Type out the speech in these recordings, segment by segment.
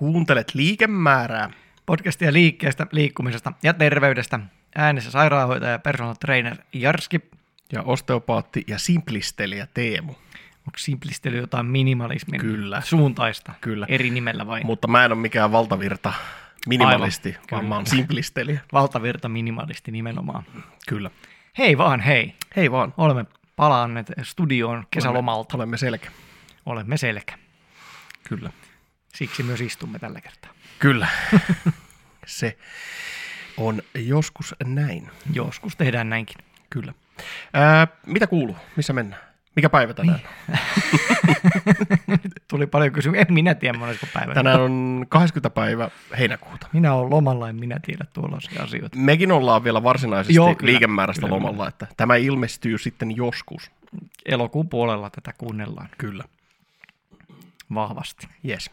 Kuuntelet liikemäärää. Podcastia liikkeestä, liikkumisesta ja terveydestä. Äänessä sairaanhoitaja ja personal trainer Jarski. Ja osteopaatti ja simplistelijä Teemu. Onko simplistely jotain minimalismin Kyllä. suuntaista? Kyllä. Eri nimellä vai? Mutta mä en ole mikään valtavirta minimalisti, Aivan, vaan mä oon simplistelijä. Valtavirta minimalisti nimenomaan. Kyllä. Hei vaan hei. Hei vaan. Olemme palanneet studioon kesälomalta. Olemme selkä. Olemme selkä. Kyllä. Siksi myös istumme tällä kertaa. Kyllä. Se on joskus näin. Joskus tehdään näinkin. Kyllä. Ää, mitä kuuluu? Missä mennään? Mikä päivä tänään? Nyt tuli paljon kysymyksiä. En minä tiedä monesko päivä. Tänään on 20. päivä heinäkuuta. Minä olen lomalla, en minä tiedä tuollaisia asioita. Mekin ollaan vielä varsinaisesti Joo, kyllä. liikemäärästä Kyllä, lomalla, että tämä ilmestyy sitten joskus. Elokuun puolella tätä kuunnellaan Kyllä. vahvasti. Yes.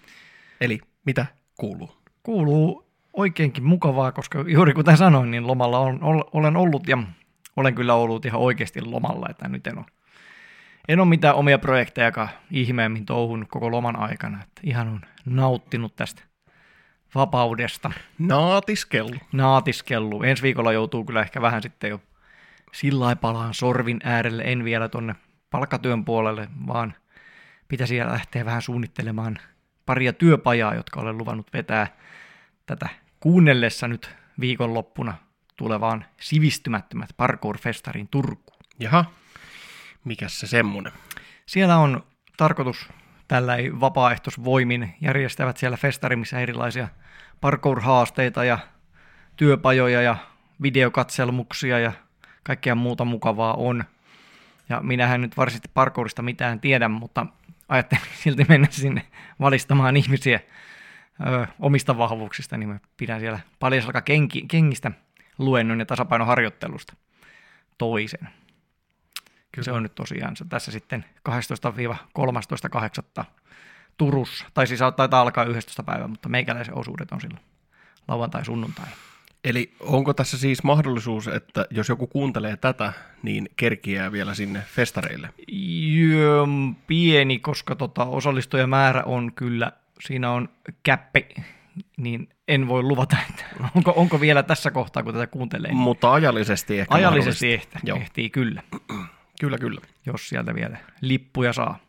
Eli mitä kuuluu? Kuuluu oikeinkin mukavaa, koska juuri kuten sanoin, niin lomalla on, ol, olen ollut ja olen kyllä ollut ihan oikeasti lomalla, että nyt en ole, en ole mitään omia projektejakaan ihmeemmin touhun koko loman aikana. Että ihan on nauttinut tästä vapaudesta, Naatiskellu. naatiskellut. Ensi viikolla joutuu kyllä ehkä vähän sitten jo sillä palaan sorvin äärelle, en vielä tonne palkkatyön puolelle, vaan pitäisi lähteä vähän suunnittelemaan paria työpajaa, jotka olen luvannut vetää tätä kuunnellessa nyt viikonloppuna tulevaan sivistymättömät parkour-festariin Turkuun. Jaha. Mikäs se semmonen? Siellä on tarkoitus tällä ei vapaaehtoisvoimin järjestävät siellä festari, missä erilaisia parkour-haasteita ja työpajoja ja videokatselmuksia ja kaikkea muuta mukavaa on. Ja minähän nyt varsinaisesti parkourista mitään tiedä, mutta ajattelin silti mennä sinne valistamaan ihmisiä ö, omista vahvuuksista, niin mä pidän siellä paljasalka kengistä luennon ja tasapainoharjoittelusta toisen. Kyllä. Se on nyt tosiaan se tässä sitten 12-13.8. Turussa. Tai siis taitaa alkaa 11. päivä, mutta meikäläisen osuudet on silloin lauantai-sunnuntai. Eli onko tässä siis mahdollisuus, että jos joku kuuntelee tätä, niin kerkiää vielä sinne festareille? Jö, pieni, koska tota, osallistujamäärä on kyllä, siinä on käppi, niin en voi luvata, että onko, onko vielä tässä kohtaa, kun tätä kuuntelee. Niin Mutta ajallisesti ehkä ajallisesti mahdollista. Joo, ehtii kyllä, kyllä, kyllä. jos sieltä vielä lippuja saa.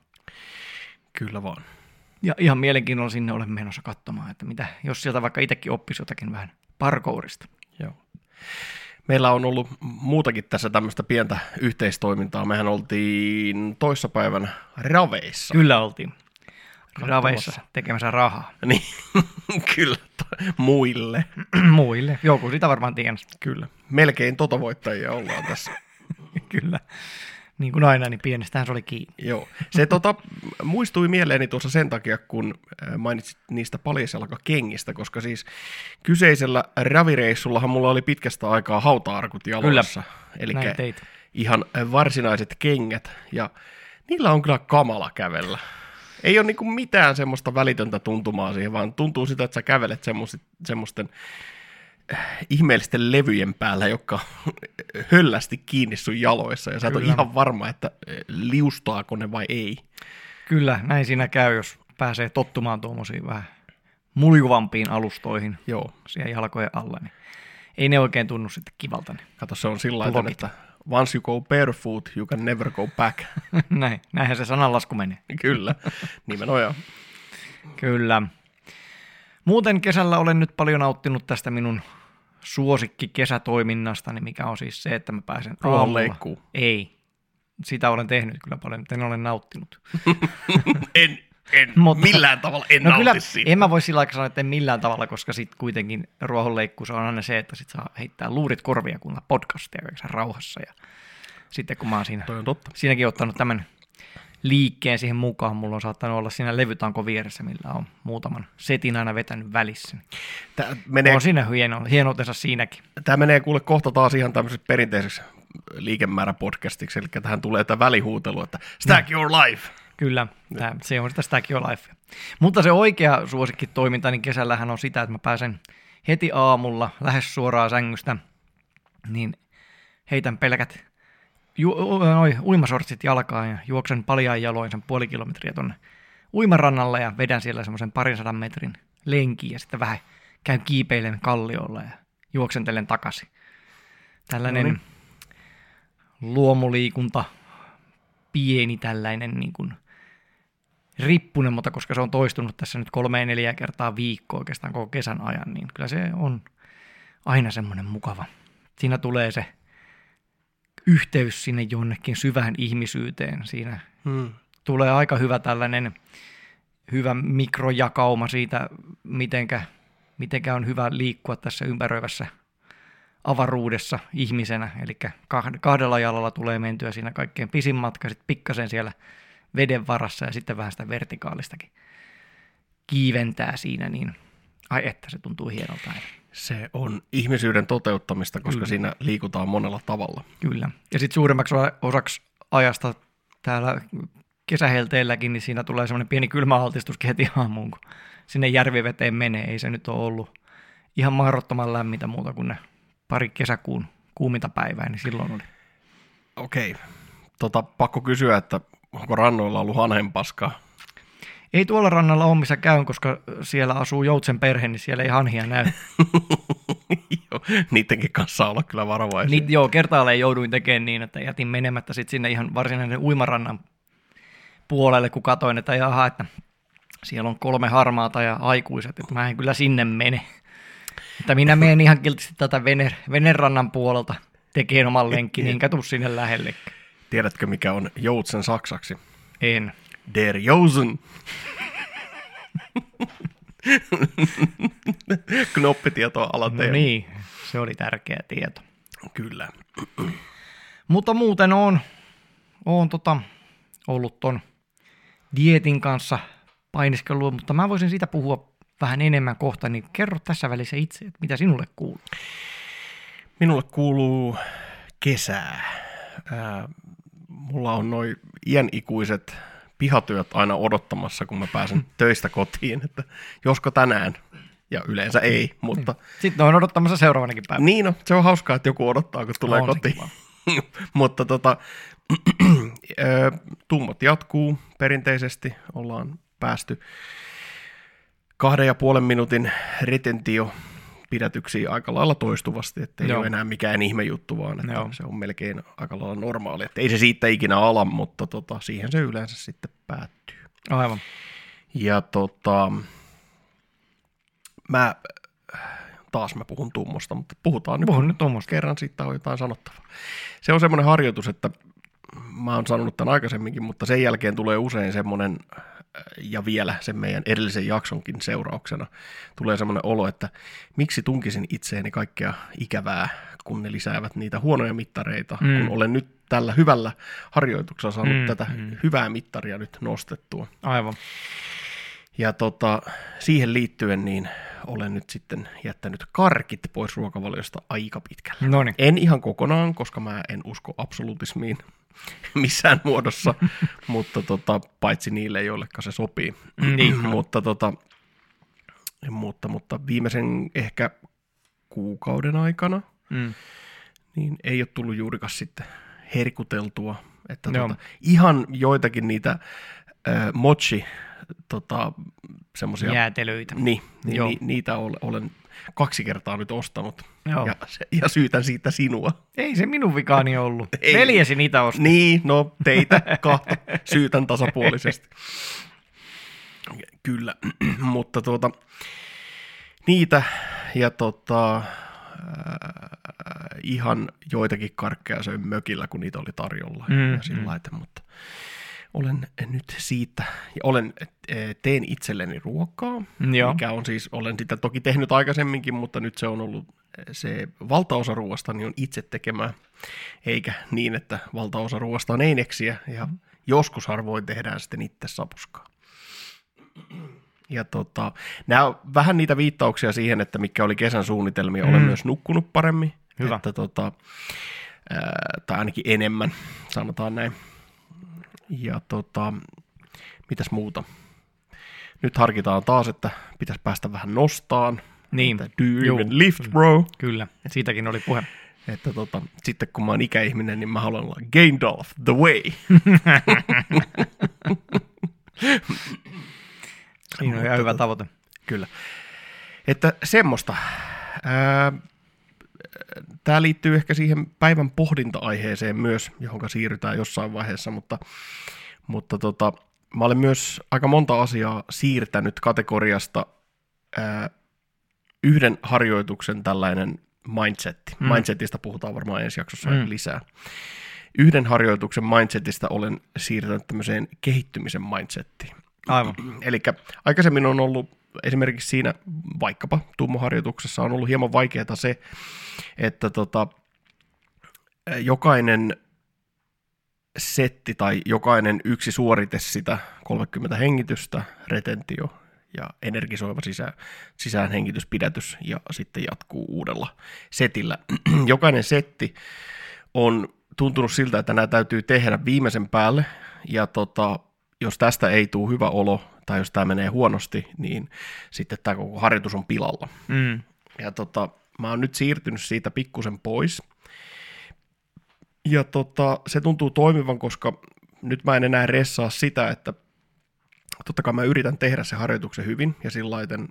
Kyllä vaan. Ja ihan mielenkiinnolla sinne olen menossa katsomaan, että mitä, jos sieltä vaikka itsekin oppisi jotakin vähän parkourista. Joo. Meillä on ollut muutakin tässä tämmöistä pientä yhteistoimintaa. Mehän oltiin toissapäivänä Raveissa. Kyllä oltiin raveissa tekemässä rahaa. Niin, kyllä, muille. Muille. Joku sitä varmaan tienasi. Kyllä. Melkein tota voittajia ollaan tässä. Kyllä. Niin kuin aina, niin pienestähän se oli kiinni. Joo. Se tota, muistui mieleeni tuossa sen takia, kun äh, mainitsit niistä paljasalkakengistä, koska siis kyseisellä ravireissullahan mulla oli pitkästä aikaa hauta-arkut jaloissa. Eli Näin teit. ihan varsinaiset kengät, ja niillä on kyllä kamala kävellä. Ei ole niinku mitään semmoista välitöntä tuntumaa siihen, vaan tuntuu sitä, että sä kävelet semmoisten ihmeellisten levyjen päällä, jotka höllästi kiinni sun jaloissa, ja sä et ole ihan varma, että äh, liustaako ne vai ei. Kyllä, näin siinä käy, jos pääsee tottumaan tuommoisiin vähän muljuvampiin alustoihin Joo, siellä jalkojen alla, niin ei ne oikein tunnu sitten kivalta. Niin. kato se on sillä lailla, että once you go barefoot, you can never go back. Näin, näinhän se sananlasku menee. Kyllä, nimenomaan. Kyllä. Muuten kesällä olen nyt paljon nauttinut tästä minun suosikki kesätoiminnastani, mikä on siis se, että mä pääsen aamulla. Ei. Sitä olen tehnyt kyllä paljon, mutta en ole nauttinut. En, en Mutta- millään tavalla en No kyllä, siitä. en mä voi sillä aikaa sanoa, että en millään tavalla, koska sitten kuitenkin ruohonleikkuus on aina se, että sit saa heittää luurit korvia kuunnella podcastia kaikessa rauhassa. Ja sitten kun mä oon siinä, Toi on totta. siinäkin ottanut tämän liikkeen siihen mukaan, mulla on saattanut olla siinä levytanko vieressä, millä on muutaman setin aina vetänyt välissä. Tämä menee, On siinä hieno, hienoutensa siinäkin. tämä menee kuule kohta taas ihan tämmöiseksi perinteiseksi liikemääräpodcastiksi, eli tähän tulee tämä välihuutelu, että stack your life. Kyllä, tää, se on sitä Stack Your Life. Mutta se oikea suosikki toiminta, niin kesällähän on sitä, että mä pääsen heti aamulla lähes suoraan sängystä, niin heitän pelkät ju- noi, uimasortsit jalkaan ja juoksen paljaan jaloin sen puoli kilometriä tonne uimarannalle ja vedän siellä semmoisen parin sadan metrin lenkiin ja sitten vähän käyn kiipeilen kalliolla ja juoksentelen takaisin. Tällainen No niin. luomuliikunta, pieni tällainen niin kuin rippunen, mutta koska se on toistunut tässä nyt kolmeen neljä kertaa viikkoa oikeastaan koko kesän ajan, niin kyllä se on aina semmoinen mukava. Siinä tulee se yhteys sinne jonnekin syvään ihmisyyteen. Siinä Hmm. tulee aika hyvä tällainen hyvä mikrojakauma siitä, mitenkä, mitenkä on hyvä liikkua tässä ympäröivässä avaruudessa ihmisenä. Eli kahdella jalalla tulee mentyä siinä kaikkein pisin matka, sitten pikkasen siellä veden varassa ja sitten vähän sitä vertikaalistakin kiiventää siinä, niin ai että se tuntuu hienolta. aina. Se on ihmisyyden toteuttamista, koska Kyllä. siinä liikutaan monella tavalla. Kyllä. Ja sitten suuremmaksi osaksi ajasta täällä kesähelteelläkin, niin siinä tulee semmoinen pieni kylmäaltistuskin heti aamuun, kun sinne järviveteen menee. Ei se nyt ole ollut ihan mahdottoman lämmintä muuta kuin ne pari kesäkuun kuuminta päivää, niin silloin oli. Okei. Tota, pakko kysyä, että onko rannoilla ollut hanhenpaskaa? Ei tuolla rannalla ole, missä käyn, koska siellä asuu joutsen perhe, niin siellä ei hanhia näy. Joo, niidenkin kanssa olla kyllä varovaisia. Niin, joo, kertaalleen jouduin tekemään niin, että jätin menemättä sit sinne ihan varsinainen uimarannan puolelle, kun katoin, että jaha, että siellä on kolme harmaata ja aikuiset, että mä en kyllä sinne mene. Että minä menen ihan kiltisti tätä vene, venerannan puolelta tekemään oman lenkki, niin enkä tuu sinne lähelle. Tiedätkö, mikä on joutsen saksaksi? En. Der Josen. Knoppitietoa alateen. No niin, se oli tärkeä tieto. Kyllä. Mutta muuten on, on tota, ollut ton dietin kanssa painiskellut, mutta mä voisin siitä puhua vähän enemmän kohta, niin kerro tässä välissä itse, että mitä sinulle kuuluu. Minulle kuuluu kesää. Ää, mulla on noin iänikuiset pihatyöt aina odottamassa, kun mä pääsen töistä kotiin, että josko tänään. Ja yleensä ei, mutta Sitten on odottamassa seuraavanakin päivänä. niin no, se on hauskaa, että joku odottaa, kun tulee se kotiin. mutta tota, tummat jatkuu perinteisesti. Ollaan päästy kahden ja puolen minuutin retentio pidätyksiä aika lailla toistuvasti, että ei Joo. ole enää mikään ihme juttu, vaan että Joo. se on melkein aika lailla normaali. Että ei se siitä ikinä ala, mutta tota, siihen se yleensä sitten päättyy. Aivan. Ja tota, mä, taas mä puhun tummosta, mutta puhutaan nyt Puhun nyt tuommoista. kerran siitä on jotain sanottavaa. Se on semmoinen harjoitus, että mä oon sanonut tämän aikaisemminkin, mutta sen jälkeen tulee usein semmoinen, ja vielä sen meidän edellisen jaksonkin seurauksena, tulee semmoinen olo, että miksi tunkisin itseeni kaikkea ikävää, kun ne lisäävät niitä huonoja mittareita, Mm. kun olen nyt tällä hyvällä harjoituksella saanut Mm, tätä mm. hyvää mittaria nyt nostettua. Aivan. Ja tota, siihen liittyen niin olen nyt sitten jättänyt karkit pois ruokavaliosta aika pitkälle. No niin. En ihan kokonaan, koska mä en usko absolutismiin missään muodossa, mutta tota, paitsi niille, joille se sopii. Niin. mutta, tota, mutta, mutta viimeisen ehkä kuukauden aikana Mm. niin ei ole tullut juurikaan sitten herkuteltua. Että tota, ihan joitakin niitä äh, mochi tota, semmoisia Jäätelöitä. niin, niin, Joo. ni, niitä olen, olen kaksi kertaa nyt ostanut. Joo. Ja, ja syytän siitä sinua. Ei se minun vikaani ollut. Ei. Veljesi niitä osti. Niin, no teitä kahta syytän tasapuolisesti. Kyllä, mutta tuota, niitä ja tota, äh, ihan joitakin karkkeja söin mökillä, kun niitä oli tarjolla. Mm, ja sillä mm. lailla, mutta olen nyt siitä, ja olen, äh, teen itselleni ruokaa, Joo. mikä on siis, olen sitä toki tehnyt aikaisemminkin, mutta nyt se on ollut se valtaosa ruoasta niin on itse tekemää, eikä niin, että valtaosa ruoasta on eineksiä ja joskus harvoin tehdään sitten itse sapuskaa. Ja tota, nämä on vähän niitä viittauksia siihen, että mikä oli kesän suunnitelmia. Olen Mm. myös nukkunut paremmin. Hyvä. Että tota, tai ainakin enemmän, sanotaan näin. Ja tota, mitäs muuta? Nyt harkitaan taas, että pitäisi päästä vähän nostaan. Niin. Että do you Juu. even lift, bro? Kyllä, siitäkin oli puhe. Että tota, sitten kun mä oon ikäihminen, niin mä haluan olla Gandalf the way. Siinä on ihan hyvä tavoite. Kyllä. Että semmoista. Tämä liittyy ehkä siihen päivän pohdinta-aiheeseen myös, johon siirrytään jossain vaiheessa, mutta, mutta tota, mä olen myös aika monta asiaa siirtänyt kategoriasta ää, yhden harjoituksen tällainen mindsetti. Mm. Mindsetistä puhutaan varmaan ensi jaksossa mm. lisää. Yhden harjoituksen mindsetistä olen siirtänyt tämmöiseen kehittymisen mindsettiin. Aivan. Eli aikaisemmin on ollut esimerkiksi siinä vaikkapa tummoharjoituksessa on ollut hieman vaikeaa se, että tota, jokainen setti tai jokainen yksi suorite sitä 30 hengitystä, retentio ja energisoiva sisään, sisäänhengityspidätys ja sitten jatkuu uudella setillä. Jokainen setti on tuntunut siltä, että nämä täytyy tehdä viimeisen päälle ja tota, jos tästä ei tule hyvä olo tai jos tämä menee huonosti, niin sitten tämä koko harjoitus on pilalla. Mm. Ja tota, mä oon nyt siirtynyt siitä pikkusen pois. Ja tota, se tuntuu toimivan, koska nyt mä en enää ressaa sitä, että totta kai mä yritän tehdä se harjoituksen hyvin ja sillä laiten,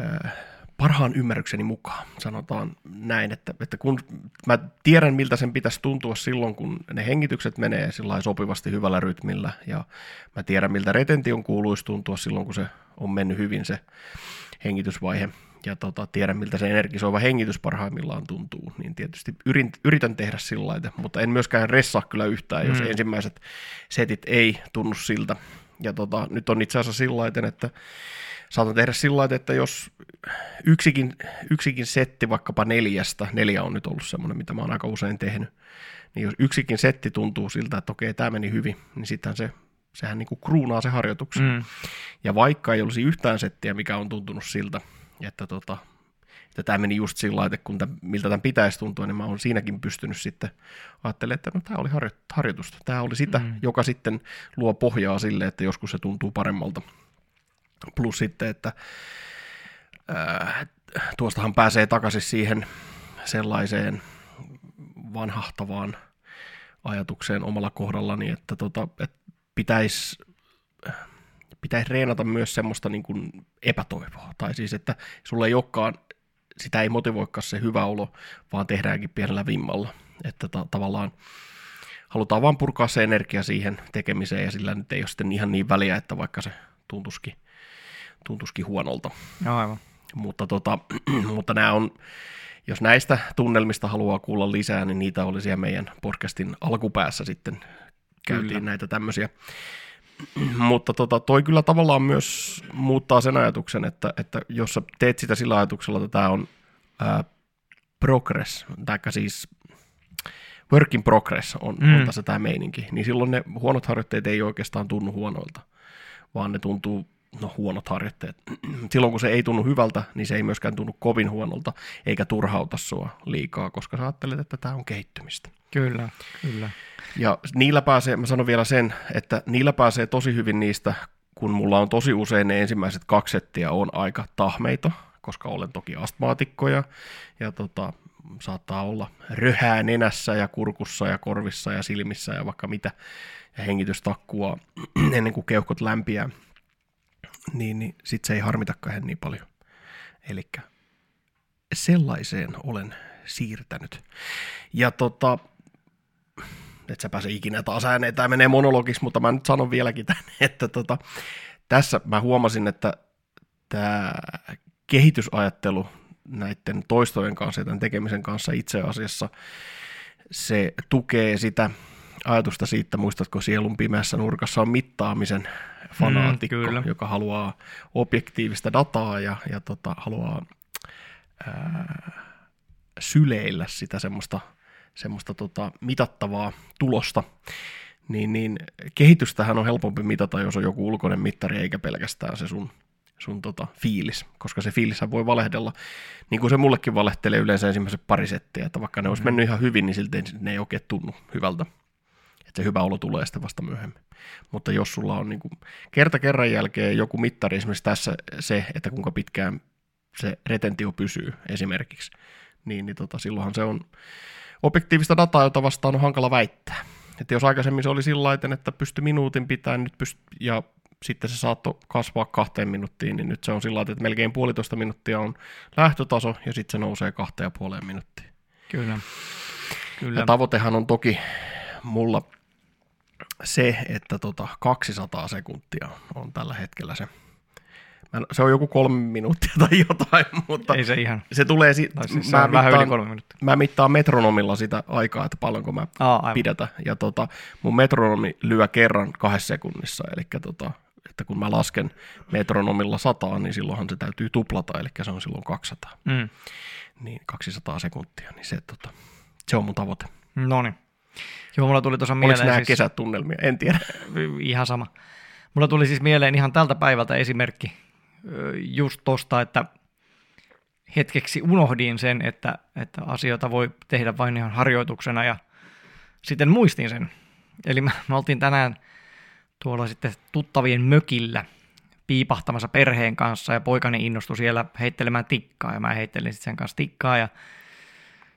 äh, parhaan ymmärrykseni mukaan, sanotaan näin, että, että kun mä tiedän, miltä sen pitäisi tuntua silloin, kun ne hengitykset menee sillä sopivasti hyvällä rytmillä, ja mä tiedän, miltä retention kuuluisi tuntua silloin, kun se on mennyt hyvin se hengitysvaihe, ja tota, tiedän, miltä se energisoiva hengitys parhaimmillaan tuntuu, niin tietysti yritän tehdä sillä lailla, mutta en myöskään ressaa kyllä yhtään, jos mm. ensimmäiset setit ei tunnu siltä, ja tota, nyt on itse asiassa sillä lailla, että saatan tehdä sillä lailla, että jos yksikin, yksikin setti vaikkapa neljästä, neljä on nyt ollut semmoinen, mitä mä oon aika usein tehnyt, niin jos yksikin setti tuntuu siltä, että okei, tämä meni hyvin, niin sitten se, sehän niin kuin kruunaa se harjoituksen. Mm. Ja vaikka ei olisi yhtään settiä, mikä on tuntunut siltä, että, tota, että tämä meni just sillä lailla, kun tämän, miltä tämän pitäisi tuntua, niin mä oon siinäkin pystynyt sitten ajattelemaan, että no tämä oli harjoitusta. Tämä oli sitä, mm. joka sitten luo pohjaa sille, että joskus se tuntuu paremmalta. Plus sitten, että ää, tuostahan pääsee takaisin siihen sellaiseen vanhahtavaan ajatukseen omalla kohdallani, että tota, et pitäisi pitäisi reenata myös semmoista niin kuin epätoivoa. Tai siis, että sulle ei olekaan, sitä ei motivoikaan se hyvä olo, vaan tehdäänkin pienellä vimmalla. Että ta- tavallaan halutaan vaan purkaa se energia siihen tekemiseen ja sillä nyt ei ole sitten ihan niin väliä, että vaikka se tuntuisikin tuntuisikin huonolta. No, aivan. Mutta, tota, mutta nämä on, jos näistä tunnelmista haluaa kuulla lisää, niin niitä oli siellä meidän podcastin alkupäässä sitten käytiin kyllä. näitä tämmöisiä. Mutta tota, toi kyllä tavallaan myös muuttaa sen ajatuksen, että, että jos sä teet sitä sillä ajatuksella, että tämä on ää, progress, tai siis work in progress on, mm. on tässä tämä meininki, niin silloin ne huonot harjoitteet ei oikeastaan tunnu huonoilta, vaan ne tuntuu no huonot harjoitteet. Silloin kun se ei tunnu hyvältä, niin se ei myöskään tunnu kovin huonolta, eikä turhauta sua liikaa, koska sä ajattelet, että tämä on kehittymistä. Kyllä, kyllä. Ja niillä pääsee, mä sanon vielä sen, että niillä pääsee tosi hyvin niistä, kun mulla on tosi usein ne ensimmäiset kaksi settiä on aika tahmeita, koska olen toki astmaatikko ja, ja tota, saattaa olla röhää nenässä ja kurkussa ja korvissa ja silmissä ja vaikka mitä, ja hengitystakkua ennen kuin keuhkot lämpiää niin, niin sitten se ei harmitakaan niin paljon. Eli sellaiseen olen siirtänyt. Ja tota, et sä pääse ikinä taas ääneen, tämä menee monologiksi, mutta mä nyt sanon vieläkin tämän, että tota, tässä mä huomasin, että tämä kehitysajattelu näiden toistojen kanssa ja tämän tekemisen kanssa itse asiassa, se tukee sitä ajatusta siitä, muistatko sielun pimeässä nurkassa on mittaamisen fanaatikko, mm, joka haluaa objektiivista dataa ja, ja tota, haluaa ää, syleillä sitä semmoista, semmoista tota, mitattavaa tulosta, niin, niin kehitystähän on helpompi mitata, jos on joku ulkoinen mittari, eikä pelkästään se sun, sun tota, fiilis, koska se fiilis voi valehdella, niin kuin se mullekin valehtelee yleensä ensimmäiset pari settiä, että vaikka ne olisi mm. mennyt ihan hyvin, niin silti ne ei oikein tunnu hyvältä se hyvä olo tulee sitten vasta myöhemmin. Mutta jos sulla on niin kuin kerta kerran jälkeen joku mittari, esimerkiksi tässä se, että kuinka pitkään se retentio pysyy esimerkiksi, niin, niin tota, silloinhan se on objektiivista dataa, jota vastaan on hankala väittää. Että jos aikaisemmin se oli sillä että pysty minuutin pitämään nyt pyst- ja sitten se saattoi kasvaa kahteen minuuttiin, niin nyt se on sillä että melkein puolitoista minuuttia on lähtötaso ja sitten se nousee kahteen ja puoleen minuuttiin. Kyllä. Kyllä. Ja tavoitehan on toki mulla se, että tota 200 sekuntia on tällä hetkellä se. Mä, se on joku kolme minuuttia tai jotain, mutta Ei se ihan. se tulee, si- Tai siis se mä, on vähän yli mittaan, kolme minuuttia. mä mittaan metronomilla sitä aikaa, että paljonko mä Aa, aivan. pidätä. Ja tota, mun metronomi lyö kerran kahdessa sekunnissa, eli tota, että kun mä lasken metronomilla sataan, niin silloinhan se täytyy tuplata, eli se on silloin 200, Mm. niin 200 sekuntia, niin se, tota, se on mun tavoite. No niin. Joo, mulla tuli tuossa Oliko mieleen nämä siis, kesätunnelmia? En tiedä. ihan sama. Mulla tuli siis mieleen ihan tältä päivältä esimerkki just tosta, että hetkeksi unohdin sen, että, että asioita voi tehdä vain ihan harjoituksena ja sitten muistin sen. Eli me, me oltiin tänään tuolla sitten tuttavien mökillä piipahtamassa perheen kanssa ja poikani innostui siellä heittelemään tikkaa ja mä heittelin sitten sen kanssa tikkaa ja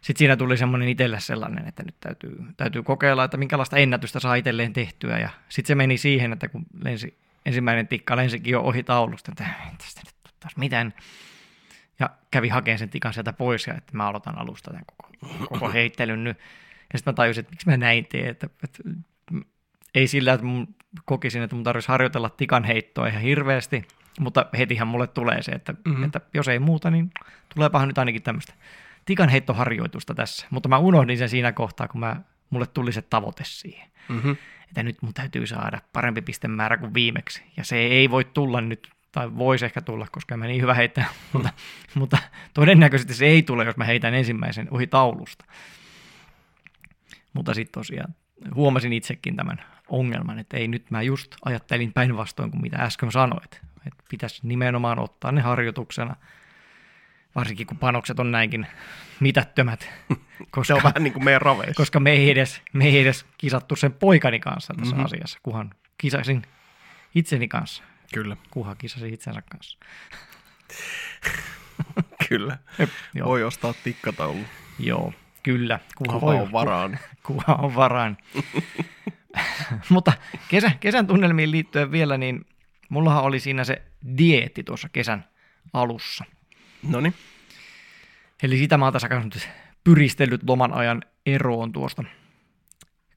sitten siinä tuli semmoinen itselle sellainen, että nyt täytyy, täytyy kokeilla, että minkälaista ennätystä saa itselleen tehtyä. Ja sitten se meni siihen, että kun lensi, ensimmäinen tikka lensikin jo ohi taulusta, että "Ei tästä nyt taas mitään. Ja kävi hakemaan sen tikan sieltä pois ja että mä aloitan alusta tämän koko, koko heittelyn nyt. Ja sitten mä tajusin, että miksi mä näin teen, että, että ei sillä, että mun kokisin, että mun tarvitsisi harjoitella tikan heittoa ihan hirveästi, mutta hetihän mulle tulee se, että, Mhm. mm-hmm. että jos ei muuta, niin tuleepahan nyt ainakin tämmöistä tikan heittoharjoitusta tässä. Mutta mä unohdin sen siinä kohtaa, kun mä, mulle tuli se tavoite siihen. Mm-hmm. Että nyt mun täytyy saada parempi pistemäärä kuin viimeksi. Ja se ei voi tulla nyt, tai voisi ehkä tulla, koska mä niin hyvä heittää, mutta, mutta todennäköisesti se ei tule, jos mä heitän ensimmäisen ohi taulusta. Mutta sitten tosiaan huomasin itsekin tämän ongelman, että ei nyt mä just ajattelin päinvastoin kuin mitä äsken sanoit. Että pitäisi nimenomaan ottaa ne harjoituksena, varsinkin kun panokset on näinkin mitättömät, koska, Se on vähän niin kuin meidän raveissa. koska me ei, edes, me ei edes kisattu sen poikani kanssa tässä Mhm. mm-hmm. asiassa, kunhan kisasin itseni kanssa, Kyllä, kunhan kisasin itsensä kanssa. kyllä. Joo, Voi ostaa tikkataulu. joo kyllä, kunhan, Kuva voi, on varaan. kunhan on varaan. Mutta kesä, kesän tunnelmiin liittyen vielä, niin mullahan oli siinä se dieetti tuossa kesän alussa. No niin. Eli sitä mä oon tässä nyt pyristellyt loman ajan eroon tuosta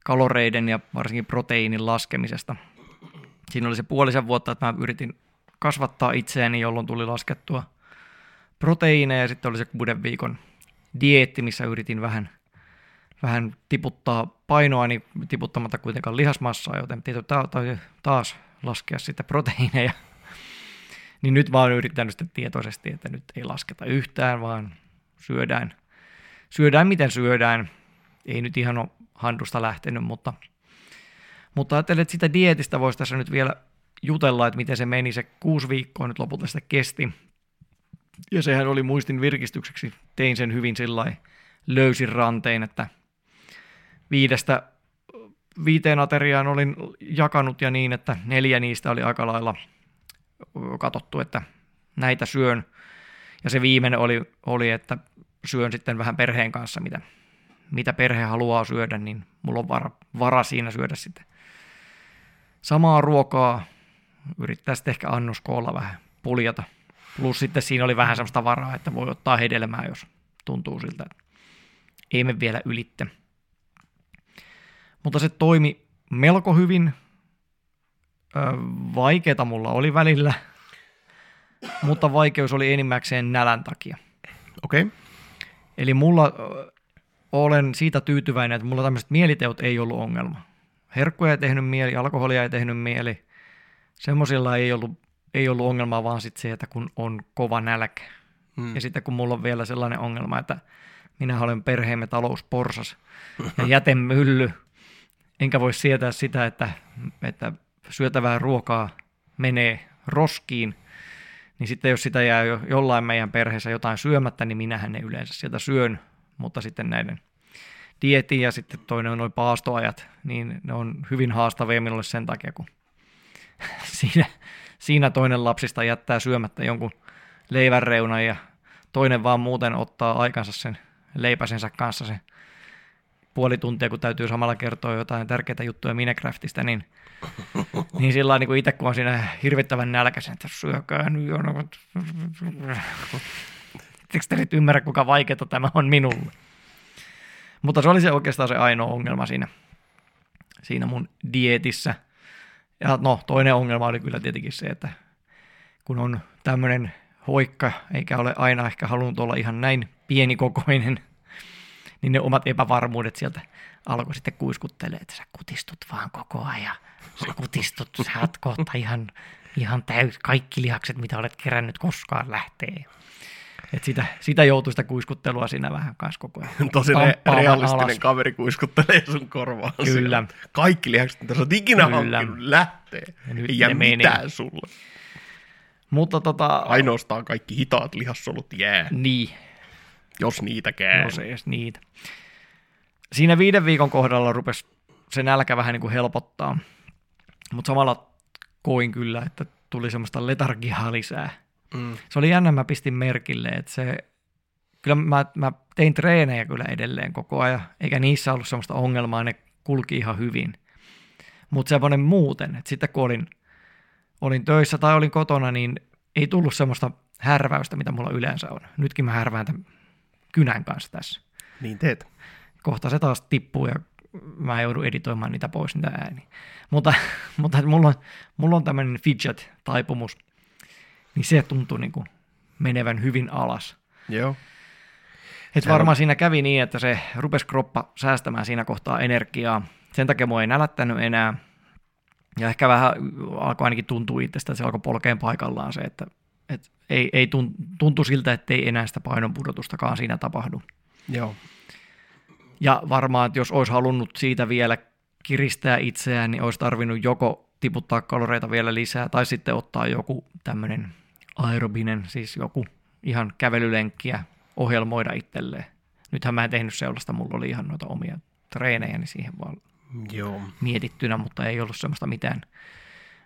kaloreiden ja varsinkin proteiinin laskemisesta. Siinä oli se puolisen vuotta, että mä yritin kasvattaa itseäni, jolloin tuli laskettua proteiineja ja sitten oli se kuuden viikon dieetti, missä yritin vähän, vähän tiputtaa painoa, niin tiputtamatta kuitenkaan lihasmassaa, joten ta- taas laskea sitä proteiineja. Niin nyt vaan yrittänyt sitten tietoisesti, että nyt ei lasketa yhtään, vaan syödään, syödään miten syödään. Ei nyt ihan ole handusta lähtenyt, mutta, mutta ajattelin, että sitä dietistä voisi tässä nyt vielä jutella, että miten se meni. Se kuusi viikkoa nyt lopulta sitä kesti. Ja sehän oli muistin virkistykseksi. Tein sen hyvin sillä löysin rantein, että viidestä viiteen ateriaan olin jakanut ja niin, että neljä niistä oli aika lailla katsottu, että näitä syön. Ja se viimeinen oli, oli että syön sitten vähän perheen kanssa, mitä, mitä perhe haluaa syödä, niin mulla on vara, vara siinä syödä sitten samaa ruokaa. Yrittää sitten ehkä annoskoolla vähän puljata. Plus sitten siinä oli vähän semmoista varaa, että voi ottaa hedelmää, jos tuntuu siltä, että ei me vielä ylitte. Mutta se toimi melko hyvin. Ö, vaikeeta mulla oli välillä, mutta vaikeus oli enimmäkseen nälän takia. Okei. Okay. Eli mulla olen siitä tyytyväinen, että mulla tämmöiset mieliteot ei ollut ongelma. Herkkuja ei tehnyt mieli, alkoholia ei tehnyt mieli. Semmoisilla ei ollut, ei ollut ongelmaa, vaan sitten se, että kun on kova nälkä. Mm. Ja sitten kun mulla on vielä sellainen ongelma, että minä olen perheemme talousporsas ja jätemylly, enkä voi sietää sitä, että, että syötävää ruokaa menee roskiin, niin sitten jos sitä jää jo jollain meidän perheessä jotain syömättä, niin minähän ne yleensä sieltä syön, mutta sitten näiden dietin ja sitten toinen on noin paastoajat, niin ne on hyvin haastavia minulle sen takia, kun siinä, siinä toinen lapsista jättää syömättä jonkun leivän reunan ja toinen vaan muuten ottaa aikansa sen leipäsensä kanssa sen tuntia, kun täytyy samalla kertoa jotain tärkeitä juttuja Minecraftista, niin, niin sillä niin itse kun on siinä hirvittävän nälkäisen, että syökää nyt jo. No, te nyt ymmärrä, kuinka vaikeaa tämä on minulle? Mutta se oli se oikeastaan se ainoa ongelma siinä, siinä mun dietissä. Ja no, toinen ongelma oli kyllä tietenkin se, että kun on tämmöinen hoikka, eikä ole aina ehkä halunnut olla ihan näin pienikokoinen, niin ne omat epävarmuudet sieltä alkoi sitten kuiskuttelee, että sä kutistut vaan koko ajan. Sä kutistut, sä oot kohta ihan, ihan täys, kaikki lihakset, mitä olet kerännyt koskaan lähtee. Et sitä, sitä joutuu sitä kuiskuttelua siinä vähän kanssa koko ajan. Tosi re- realistinen alas. kaveri kuiskuttelee sun korvaan. Kyllä. Siellä. Kaikki lihakset, mitä sä oot ikinä Kyllä. hankkinut, lähtee. Ja nyt Ei jää mitään meni. sulle. Mutta tota... Ainoastaan kaikki hitaat lihassolut jää. Niin. Jos niitäkään. Jos ei edes niitä. Siinä viiden viikon kohdalla rupesi se nälkä vähän niin kuin helpottaa. Mutta samalla koin kyllä, että tuli semmoista letargiaa lisää. Mm. Se oli jännä, mä pistin merkille, että se, kyllä mä, mä tein treenejä kyllä edelleen koko ajan, eikä niissä ollut semmoista ongelmaa, ne kulki ihan hyvin. Mutta semmoinen muuten, että sitten kun olin, olin töissä tai olin kotona, niin ei tullut semmoista härväystä, mitä mulla yleensä on. Nytkin mä härvään tämän kynän kanssa tässä. Niin teet. Kohta se taas tippuu ja mä joudun editoimaan niitä pois, niitä ääniä. Mutta, mutta mulla on, mulla on tämmöinen fidget-taipumus, niin se tuntuu niin kuin menevän hyvin alas. Joo. Et varmaan on... siinä kävi niin, että se rupesi kroppa säästämään siinä kohtaa energiaa. Sen takia mua ei nälättänyt enää. Ja ehkä vähän alkoi ainakin tuntua itsestä, että se alkoi polkeen paikallaan se, että, että ei, ei tuntu siltä, että ei enää sitä painonpudotustakaan siinä tapahdu. Joo. Ja varmaan, että jos olisi halunnut siitä vielä kiristää itseään, niin olisi tarvinnut joko tiputtaa kaloreita vielä lisää, tai sitten ottaa joku tämmöinen aerobinen, siis joku ihan kävelylenkkiä ohjelmoida itselleen. Nythän mä en tehnyt sellaista, mulla oli ihan noita omia treenejä, niin siihen vaan Joo. mietittynä, mutta ei ollut semmoista mitään,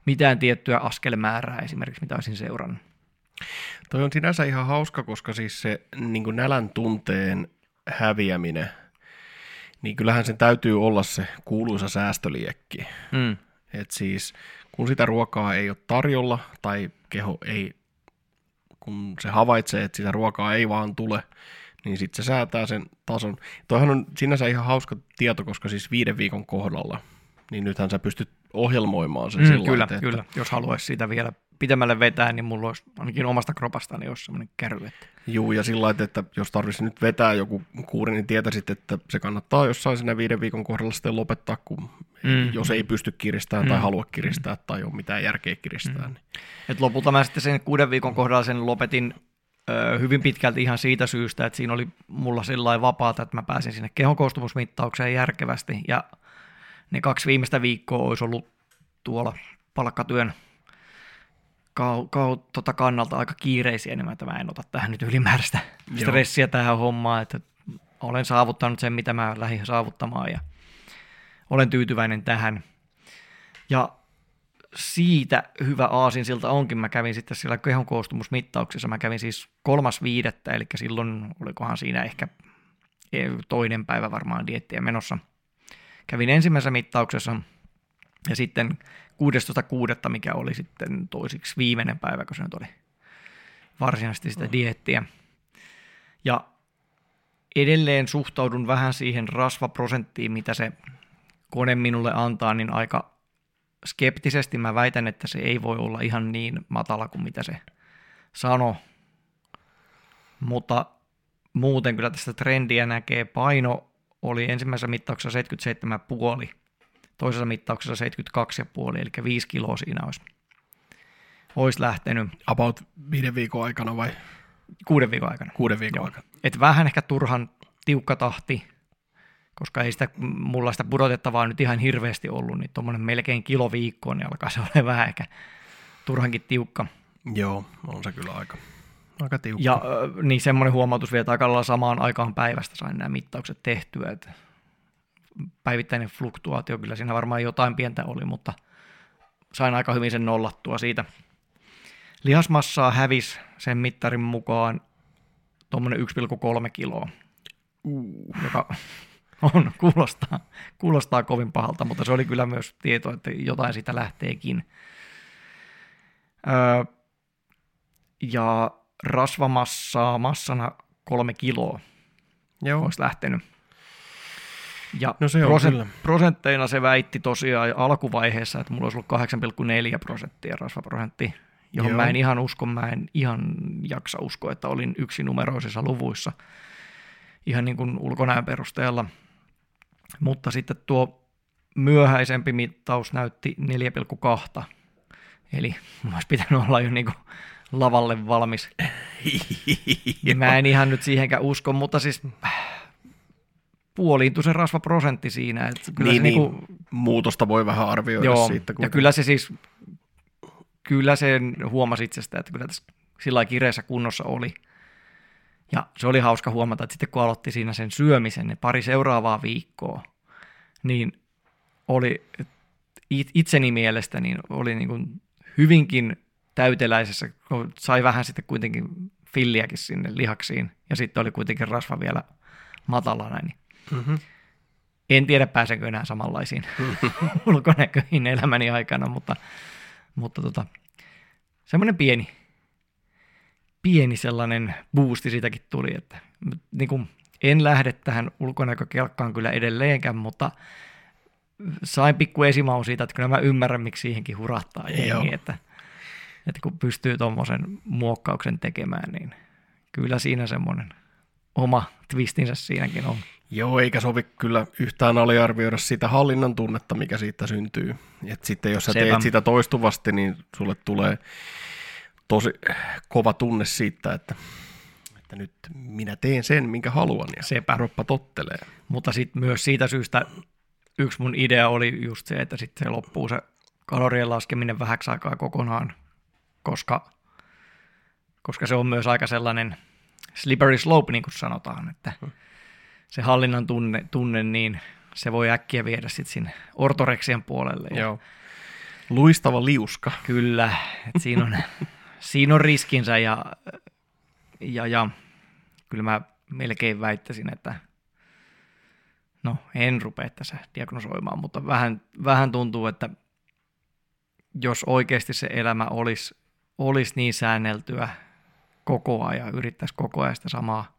mitään tiettyä askelmäärää esimerkiksi, mitä olisin seurannut. Toi on sinänsä ihan hauska, koska siis se niin nälän tunteen häviäminen, niin kyllähän sen täytyy olla se kuuluisa säästöliekki. Mm. Et siis kun sitä ruokaa ei ole tarjolla tai keho ei, kun se havaitsee, että sitä ruokaa ei vaan tule, niin sitten se säätää sen tason. Toihan on sinänsä ihan hauska tieto, koska siis viiden viikon kohdalla, niin nythän sä pystyt ohjelmoimaan sen mm, sillä Kyllä, että... kyllä. Jos haluaisi sitä vielä pitemmälle vetää, niin mulla olisi ainakin omasta kropastani niin olisi semmoinen käry. Että... Juu, ja sillä lailla, että jos tarvitsisi nyt vetää joku kuuri, niin tietäisit, että se kannattaa jossain siinä viiden viikon kohdalla sitten lopettaa, kun mm. jos ei pysty kiristämään mm. tai halua kiristää mm. tai ole mitään järkeä kiristää. Mm. Niin. Et lopulta mä sitten sen kuuden viikon kohdalla sen lopetin ö, hyvin pitkälti ihan siitä syystä, että siinä oli mulla sillä vapaata, että mä pääsin sinne kehonkoostumusmittaukseen järkevästi, ja ne kaksi viimeistä viikkoa olisi ollut tuolla palkkatyön kau, kau, tota kannalta aika kiireisiä, niin mä en ota tähän nyt ylimääräistä Joo. stressiä tähän hommaan, että olen saavuttanut sen, mitä mä lähdin saavuttamaan ja olen tyytyväinen tähän. Ja siitä hyvä aasinsilta onkin. Mä kävin sitten siellä kehon koostumusmittauksessa. Mä kävin siis kolmas viidettä, eli silloin olikohan siinä ehkä toinen päivä varmaan diettiä menossa. Kävin ensimmäisessä mittauksessa ja sitten 16.6., mikä oli sitten toisiksi viimeinen päivä, kun se nyt oli varsinaisesti sitä diettiä. Ja edelleen suhtaudun vähän siihen rasvaprosenttiin, mitä se kone minulle antaa, niin aika skeptisesti mä väitän, että se ei voi olla ihan niin matala kuin mitä se sano. Mutta muuten kyllä tästä trendiä näkee. Paino oli ensimmäisessä mittauksessa 77,5 toisessa mittauksessa 72,5, eli 5 kiloa siinä olisi, olisi lähtenyt. About viiden viikon aikana vai? Kuuden viikon aikana. Kuuden viikon Joo. aikana. Et vähän ehkä turhan tiukka tahti, koska ei sitä, mulla sitä pudotettavaa nyt ihan hirveästi ollut, niin tuommoinen melkein kilo viikkoon, niin alkaa se olla vähän ehkä turhankin tiukka. Joo, on se kyllä aika, aika tiukka. Ja niin semmoinen huomautus vielä, että aika samaan aikaan päivästä sain nämä mittaukset tehtyä, että päivittäinen fluktuaatio, kyllä siinä varmaan jotain pientä oli, mutta sain aika hyvin sen nollattua siitä. Lihasmassaa hävis sen mittarin mukaan tuommoinen 1,3 kiloa, uh. joka On, kuulostaa, kuulostaa kovin pahalta, mutta se oli kyllä myös tieto, että jotain siitä lähteekin. Öö, ja rasvamassaa massana kolme kiloa Joo. olisi lähtenyt. Ja No se on prosent, kyllä. prosentteina se väitti tosiaan alkuvaiheessa, että mulla olisi ollut 8,4 prosenttia rasvaprosentti, johon Joo. mä en ihan usko, mä en ihan jaksa uskoa, että olin yksinumeroisissa luvuissa ihan niin kuin ulkonäön perusteella. Mutta sitten tuo myöhäisempi mittaus näytti 4,2. Eli mun olisi pitänyt olla jo niin kuin lavalle valmis. Niin Mä en ihan nyt siihenkään usko, mutta siis puoliintui se rasvaprosentti siinä. Että kyllä niin, se niin. niinku, Muutosta voi vähän arvioida joo, siitä. ja kyllä se siis, kyllä sen huomasi itsestä, että kyllä tässä sillä kireessä kunnossa oli. Ja se oli hauska huomata, että sitten kun aloitti siinä sen syömisen, ne pari seuraavaa viikkoa, niin oli it- itseni mielestä niin oli niin kuin hyvinkin täyteläisessä, kun sai vähän sitten kuitenkin filliäkin sinne lihaksiin, ja sitten oli kuitenkin rasva vielä matalana, niin Mm-hmm. en tiedä pääsenkö enää samanlaisiin ulkonäköihin elämäni aikana, mutta, mutta tota, semmoinen pieni, pieni sellainen boosti siitäkin tuli, että niin kuin, en lähde tähän ulkonäkökelkkaan kyllä edelleenkään, mutta sain pikku esimaun siitä, että kyllä mä ymmärrän, miksi siihenkin hurahtaa jengi, että, että kun pystyy tuommoisen muokkauksen tekemään, niin kyllä siinä semmoinen oma twistinsä siinäkin on. Joo, eikä sovi kyllä yhtään aliarvioida sitä hallinnan tunnetta, mikä siitä syntyy. Et sitten jos sä Sepä. teet sitä toistuvasti, niin sulle tulee tosi kova tunne siitä, että, että nyt minä teen sen, minkä haluan, ja Sepä. kroppa tottelee. Mutta sitten myös siitä syystä yksi mun idea oli just se, että sitten se loppuu se kalorien laskeminen vähäksi aikaa kokonaan, koska, koska se on myös aika sellainen slippery slope, niin kuin sanotaan, että se hallinnan tunne, tunne niin se voi äkkiä viedä sitten sinne ortoreksian puolelle. Ja Joo. Luistava liuska. Kyllä, että siinä on, siinä on riskinsä ja, ja, ja kyllä mä melkein väittäisin, että no en rupea tässä diagnosoimaan, mutta vähän, vähän tuntuu, että jos oikeasti se elämä olisi, olisi niin säänneltyä koko ajan, yrittäisi koko ajan sitä samaa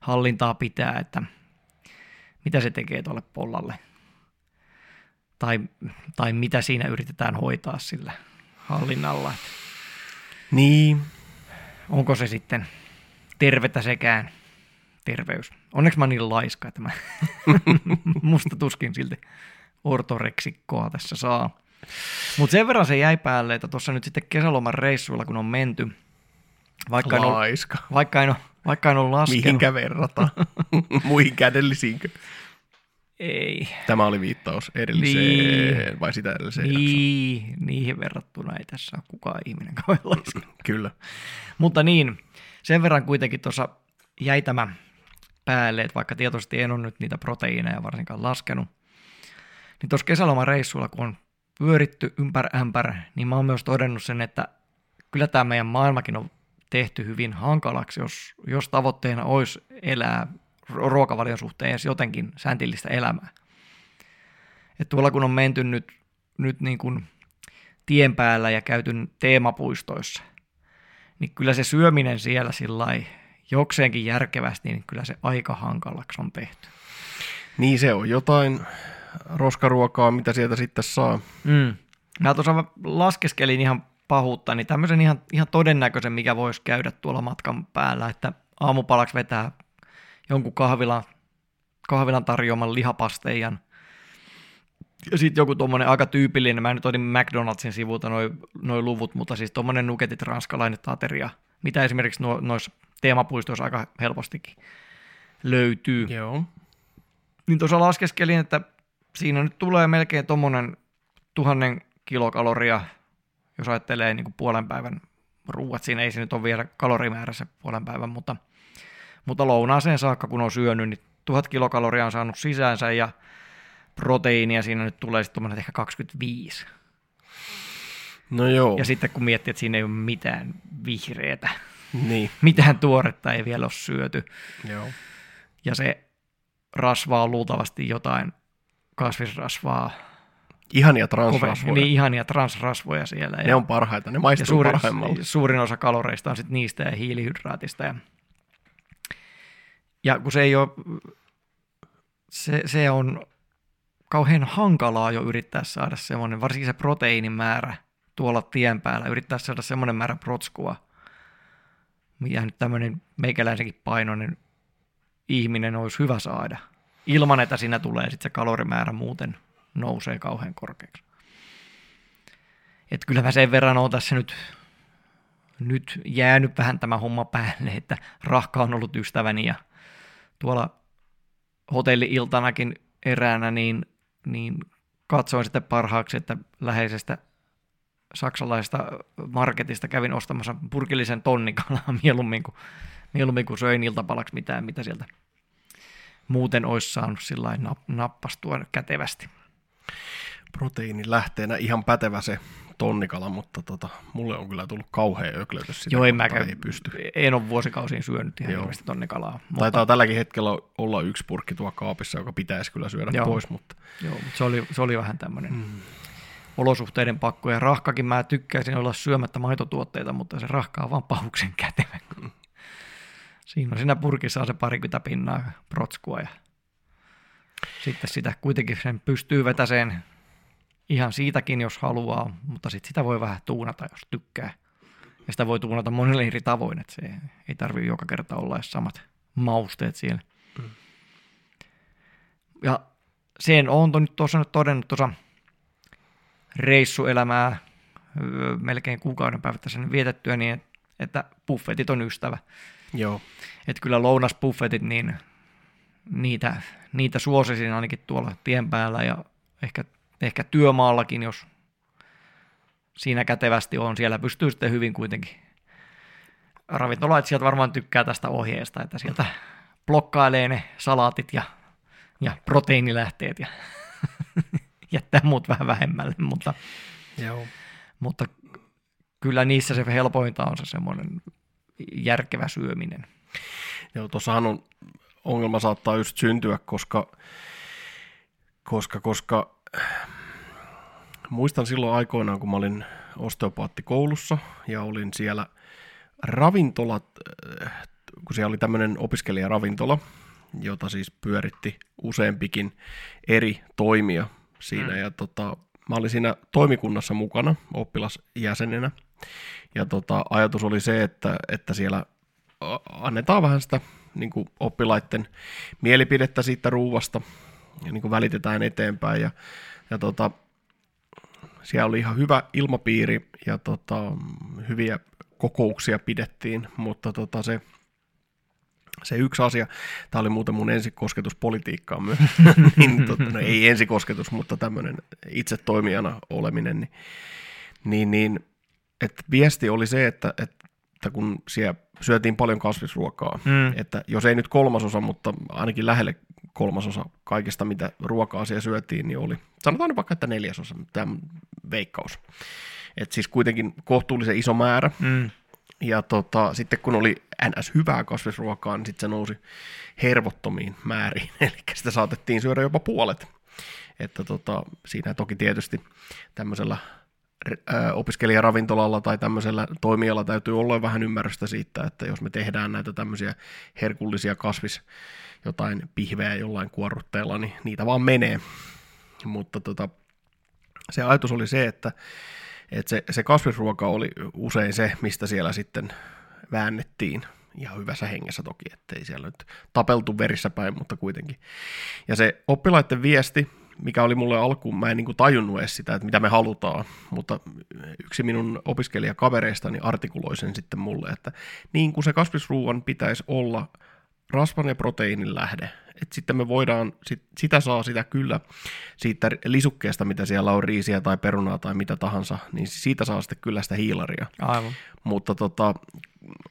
hallintaa pitää, että mitä se tekee tuolle pollalle tai, tai mitä siinä yritetään hoitaa sillä hallinnalla. Niin, onko se sitten tervettä sekään terveys. Onneksi mä oon niin laiska, että mä musta tuskin silti ortoreksikkoa tässä saa. Mutta sen verran se jäi päälle, että tuossa nyt sitten kesäloman reissuilla, kun on menty, vaikka en ole, laiska. vaikka en ole, vaikka en ole laskenut. Mihinkä verrata? Muihin kädellisiinkö? Ei. Tämä oli viittaus edelliseen, Niin. vai sitä edelliseen jaksoon? Niin, niihin verrattuna ei tässä ole kukaan ihminen kauhean. Kyllä. Mutta niin, sen verran kuitenkin tuossa jäi tämä päälle, että vaikka tietoisesti en ole nyt niitä proteiineja varsinkaan laskenut, niin tuossa kesälomareissulla, kun on pyöritty ympär ämpär, niin mä oon myös todennut sen, että kyllä tämä meidän maailmakin on tehty hyvin hankalaksi, jos, jos tavoitteena olisi elää ru- ruokavalion suhteen edes jotenkin säntillistä elämää. Et tuolla kun on menty nyt, nyt niin kuin tien päällä ja käyty teemapuistoissa, niin kyllä se syöminen siellä sillä jokseenkin järkevästi, niin kyllä se aika hankalaksi on tehty. Niin se on jotain roskaruokaa, mitä sieltä sitten saa. Mm. Mä tuossa laskeskelin ihan pahuutta, niin tämmöisen ihan, ihan todennäköisen, mikä voisi käydä tuolla matkan päällä, että aamupalaksi vetää jonkun kahvilan, kahvilan tarjoaman lihapasteijan. Ja sitten joku tuommoinen aika tyypillinen, mä nyt otin McDonaldsin sivulta noin noi luvut, mutta siis tuommoinen nuketit ranskalainen ateria, mitä esimerkiksi no, noissa teemapuistoissa aika helpostikin löytyy. Joo. Niin tuossa laskeskelin, että siinä nyt tulee melkein tuommoinen tuhannen kilokaloria, jos ajattelee niin kuin puolen päivän ruuat. Siinä ei se nyt ole vielä kalorimäärässä puolen päivän, mutta, mutta lounaaseen saakka, kun on syönyt, niin tuhat kilokaloria on saanut sisäänsä ja proteiinia siinä nyt tulee sitten ehkä 25. No joo. Ja sitten kun miettii, että siinä ei ole mitään vihreätä, Niin. mitään tuoretta ei vielä ole syöty, Joo. ja se rasvaa on luultavasti jotain kasvisrasvaa. Ihania transrasvoja. Niin, ihania transrasvoja siellä. Ne on parhaita, ne maistuu suurin, parhaimmalta. Suurin osa kaloreista on sit niistä ja hiilihydraatista. Ja, ja kun se ei ole, se, se on kauhean hankalaa jo yrittää saada semmoinen, varsinkin se proteiinimäärä tuolla tien päällä, yrittää saada semmoinen määrä protskua, mitä nyt tämmöinen meikäläisenkin painoinen ihminen olisi hyvä saada, ilman että siinä tulee sitten se kalorimäärä muuten nousee kauhean korkeaksi. Et kyllä mä sen verran oon tässä nyt, nyt jäänyt vähän tämä homma päälle, että rahka on ollut ystäväni ja tuolla hotelli-iltanakin eräänä niin, niin katsoin sitten parhaaksi, että läheisestä saksalaisesta marketista kävin ostamassa purkillisen tonnikalaa mieluummin kuin, mieluummin kuin söin iltapalaksi mitään, mitä sieltä muuten olisi saanut sillä nappastua kätevästi. Proteiini lähteenä ihan pätevä se tonnikala, mutta tota, mulle on kyllä tullut kauhean öklötys sitä, Joo, en mä ei pysty. En ole vuosikausiin syönyt ihan hirveästi tonnikalaa. Mutta... Taitaa tälläkin hetkellä olla yksi purkki tuo kaapissa, joka pitäisi kyllä syödä Joo. pois. Mutta... Joo, mutta se oli, se oli vähän tämmöinen mm. olosuhteiden pakko. Ja rahkakin mä tykkäisin olla syömättä maitotuotteita, mutta se rahka on vaan pahuksen kätevä. Mm. Siinä on siinä purkissa on se parikymmentä pinnaa protskua ja sitten sitä kuitenkin sen pystyy vetäseen ihan siitäkin, jos haluaa, mutta sitten sitä voi vähän tuunata, jos tykkää. Ja sitä voi tuunata monelle eri tavoin, että se ei tarvitse joka kerta olla edes samat mausteet siellä. Mm. Ja sen on nyt tuossa nyt todennut tuossa reissuelämää melkein kuukauden päivät sen vietettyä, niin että buffetit on ystävä. Joo. Että kyllä lounasbuffetit, niin niitä, niitä suosisin ainakin tuolla tien päällä ja ehkä ehkä työmaallakin, jos siinä kätevästi on, siellä pystyy sitten hyvin kuitenkin. Ravintolat sieltä varmaan tykkää tästä ohjeesta, että sieltä blokkailee ne salaatit ja, ja proteiinilähteet ja jättää muut vähän vähemmälle, mutta, Joo. mutta kyllä niissä se helpointa on se semmoinen järkevä syöminen. Joo, tuossahan on ongelma saattaa just syntyä, koska, koska, koska muistan silloin aikoinaan, kun mä olin osteopaattikoulussa ja olin siellä ravintolat, äh, kun siellä oli tämmöinen opiskelijaravintola, jota siis pyöritti useampikin eri toimia siinä. Mm. Ja tota, mä olin siinä toimikunnassa mukana oppilasjäsenenä. Ja tota, ajatus oli se, että, että siellä annetaan vähän sitä niin kuin oppilaiden mielipidettä siitä ruuvasta ja niin kuin välitetään eteenpäin. Ja, ja tota, siellä oli ihan hyvä ilmapiiri ja tota, hyviä kokouksia pidettiin, mutta tota, se, se yksi asia, tämä oli muuten mun ensikosketus politiikkaan myös, niin, tota, no, ei ensikosketus, mutta tämmöinen itse toimijana oleminen, niin, niin, niin että viesti oli se, että, että kun siellä syötiin paljon kasvisruokaa, mm. että jos ei nyt kolmasosa, mutta ainakin lähelle kolmasosa kaikista, mitä ruokaa siellä syötiin, niin oli, sanotaan nyt vaikka, että neljäsosa, tämä veikkaus. Et siis kuitenkin kohtuullisen iso määrä. Mm. Ja tota, sitten kun oli ns. hyvää kasvisruokaa, niin sitten se nousi hervottomiin määriin, eli sitä saatettiin syödä jopa puolet. Että tota, siinä toki tietysti tämmöisellä opiskelijaravintolalla tai tämmöisellä toimijalla täytyy olla vähän ymmärrystä siitä, että jos me tehdään näitä tämmöisiä herkullisia kasvis, jotain pihveä jollain kuorrutteella, niin niitä vaan menee. Mutta tota, se ajatus oli se, että, että se, se kasvisruoka oli usein se, mistä siellä sitten väännettiin ihan hyvässä hengessä toki, ettei siellä nyt tapeltu verissä päin, mutta kuitenkin. Ja se oppilaiden viesti, mikä oli mulle alkuun, mä en niin kuin tajunnut edes sitä, että mitä me halutaan, mutta yksi minun opiskelijakavereistani artikuloi sen sitten mulle, että niin kuin se kasvisruuan pitäisi olla rasvan ja proteiinin lähde. Et sitten me voidaan, sit, sitä saa sitä kyllä siitä lisukkeesta, mitä siellä on riisiä tai perunaa tai mitä tahansa, niin siitä saa sitten kyllä sitä hiilaria. Aivan. Mutta tota,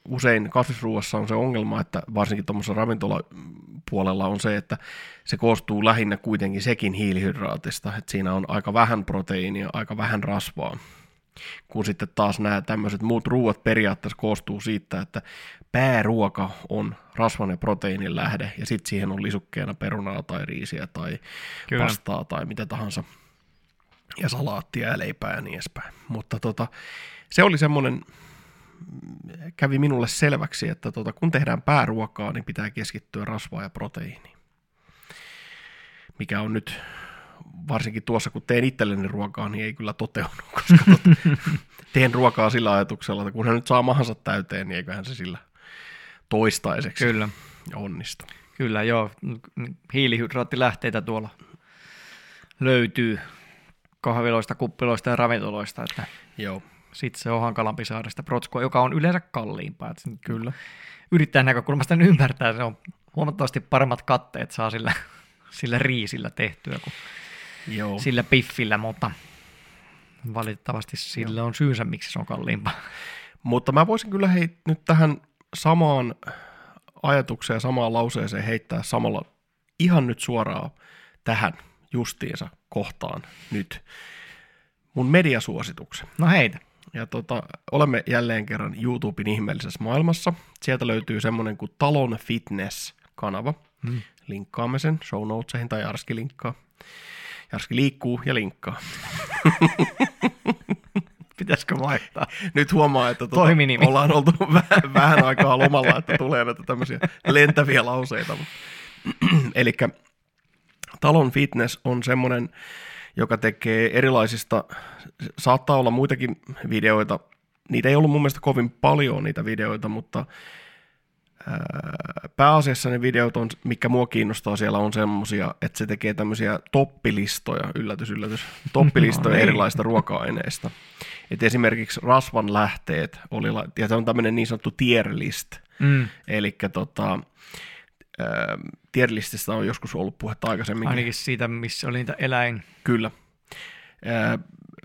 usein kasvisruuassa on se ongelma, että varsinkin tuommoisessa ravintolapuolella on se, että se koostuu lähinnä kuitenkin sekin hiilihydraatista, että siinä on aika vähän proteiinia, aika vähän rasvaa. kun sitten taas nämä tämmöiset muut ruuat periaatteessa koostuu siitä, että pääruoka on rasvan ja proteiinin lähde, ja sitten siihen on lisukkeena perunaa tai riisiä tai Kyllä. pastaa tai mitä tahansa, ja salaattia ja leipää ja niin edespäin. Mutta tota, se oli semmoinen, kävi minulle selväksi, että tota, kun tehdään pääruokaa, niin pitää keskittyä rasvaa ja proteiiniin. Mikä on nyt varsinkin tuossa, kun teen itselleni ruokaa, niin ei kyllä toteudu, koska tot, teen ruokaa sillä ajatuksella, että kun hän nyt saa mahansa täyteen, niin eiköhän se sillä toistaiseksi kyllä. onnistu. Kyllä, joo. Hiilihydraattilähteitä tuolla löytyy kahviloista, kuppiloista ja ravintoloista, että joo. sitten se on hankalampi saada sitä protskua, joka on yleensä kalliimpaa. Että Kyllä. Yrittäjän näkökulmasta ymmärtää, se on huomattavasti paremmat katteet saa sillä, sillä riisillä tehtyä kuin Joo. sillä piffillä, mutta valitettavasti sillä Joo. on syynsä, miksi se on kalliimpaa. Mutta mä voisin kyllä hei, nyt tähän samaan ajatukseen ja samaan lauseeseen heittää samalla ihan nyt suoraan tähän justiinsa kohtaan nyt mun mediasuosituksen. No heitä. Ja tota, olemme jälleen kerran YouTuben ihmeellisessä maailmassa. Sieltä löytyy semmoinen kuin Talon Fitness-kanava. Hmm. Linkkaamme sen show notesihin tai Arski linkkaa. Jarski liikkuu ja linkkaa. Pitäisikö vaihtaa? Nyt huomaa, että tuota, ollaan oltu vähän, vähän aikaa lomalla, että tulee näitä tämmöisiä lentäviä lauseita. Eli Talon Fitness on semmoinen, joka tekee erilaisista, saattaa olla muitakin videoita, niitä ei ollut mun mielestä kovin paljon niitä videoita, mutta pääasiassa ne videot, on, mikä mua kiinnostaa siellä, on semmosia, että se tekee tämmöisiä toppilistoja, yllätys, yllätys, toppilistoja no, niin. erilaisista ruoka-aineista. Et esimerkiksi rasvan lähteet oli, ja se on tämmöinen niin sanottu tier list, mm. eli tota, tierlististä on joskus ollut puhetta aikaisemmin. Ainakin siitä, missä oli niitä eläin. Kyllä.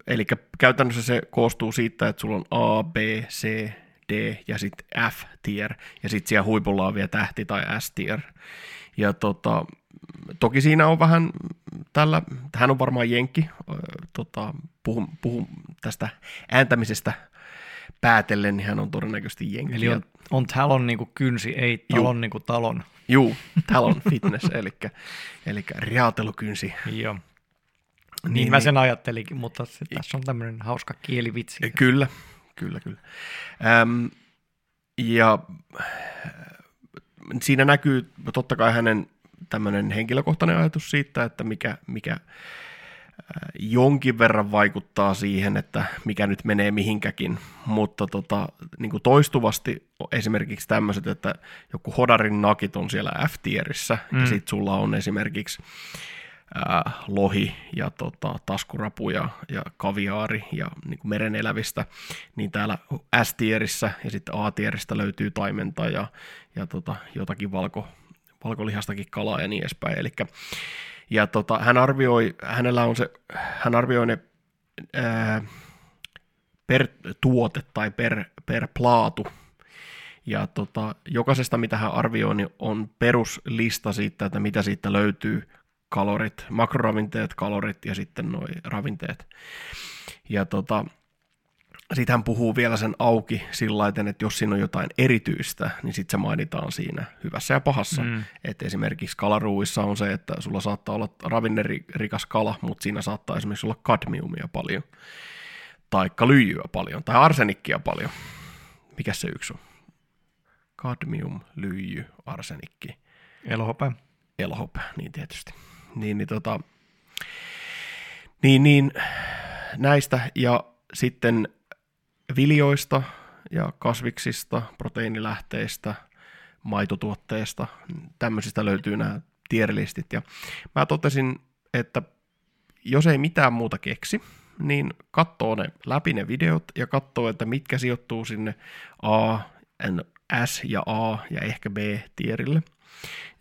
Eli käytännössä se koostuu siitä, että sulla on A, B, C, D ja sitten F-tier, ja sitten siellä huipulla on vielä tähti tai S-tier. Ja tota, toki siinä on vähän tällä, hän on varmaan jenkki, tota, puhun, puhun tästä ääntämisestä päätellen, niin hän on todennäköisesti jenkki. Eli on, on talon niin kuin kynsi, ei talon niin kuin talon. Juu, talon fitness, eli, eli reatelukynsi. Joo. Niin, niin mä sen niin, ajattelinkin, mutta se, tässä on tämmöinen hauska kielivitsi. Kyllä, Kyllä, kyllä. Ähm, ja siinä näkyy totta kai hänen tämmöinen henkilökohtainen ajatus siitä, että mikä, mikä jonkin verran vaikuttaa siihen, että mikä nyt menee mihinkäkin, mutta tota, niin kuin toistuvasti esimerkiksi tämmöiset, että joku hodarin nakit on siellä F-tierissä, mm. ja sitten sulla on esimerkiksi ää, lohi ja tota, taskurapu ja, ja kaviaari ja niin kuin merenelävistä, niin täällä S-tierissä ja sitten A-tieristä löytyy taimenta ja, ja tota, jotakin valko, valkolihastakin kalaa ja niin edespäin. Elikkä, ja tota, hän arvioi, hänellä on se, hän arvioi ne ää, per tuote tai per, per plaatu, ja tota, jokaisesta, mitä hän arvioi, niin on peruslista siitä, että mitä siitä löytyy kalorit, makroravinteet, kalorit ja sitten nuo ravinteet. Ja tota, sitten hän puhuu vielä sen auki sillä että jos siinä on jotain erityistä, niin sitten se mainitaan siinä hyvässä ja pahassa. Mm. Et esimerkiksi kalaruuissa on se, että sulla saattaa olla ravinnerikas kala, mutta siinä saattaa esimerkiksi olla kadmiumia paljon, tai lyijyä paljon, tai arsenikkia paljon. Mikä se yksi on? Kadmium, lyijy, arsenikki. Elohope. Elohope, niin tietysti niin, niin, tota, niin, niin näistä ja sitten viljoista ja kasviksista, proteiinilähteistä, maitotuotteista, tämmöisistä löytyy nämä tierlistit. Ja mä totesin, että jos ei mitään muuta keksi, niin katsoo ne läpi ne videot ja katsoo, että mitkä sijoittuu sinne A, S ja A ja ehkä B-tierille.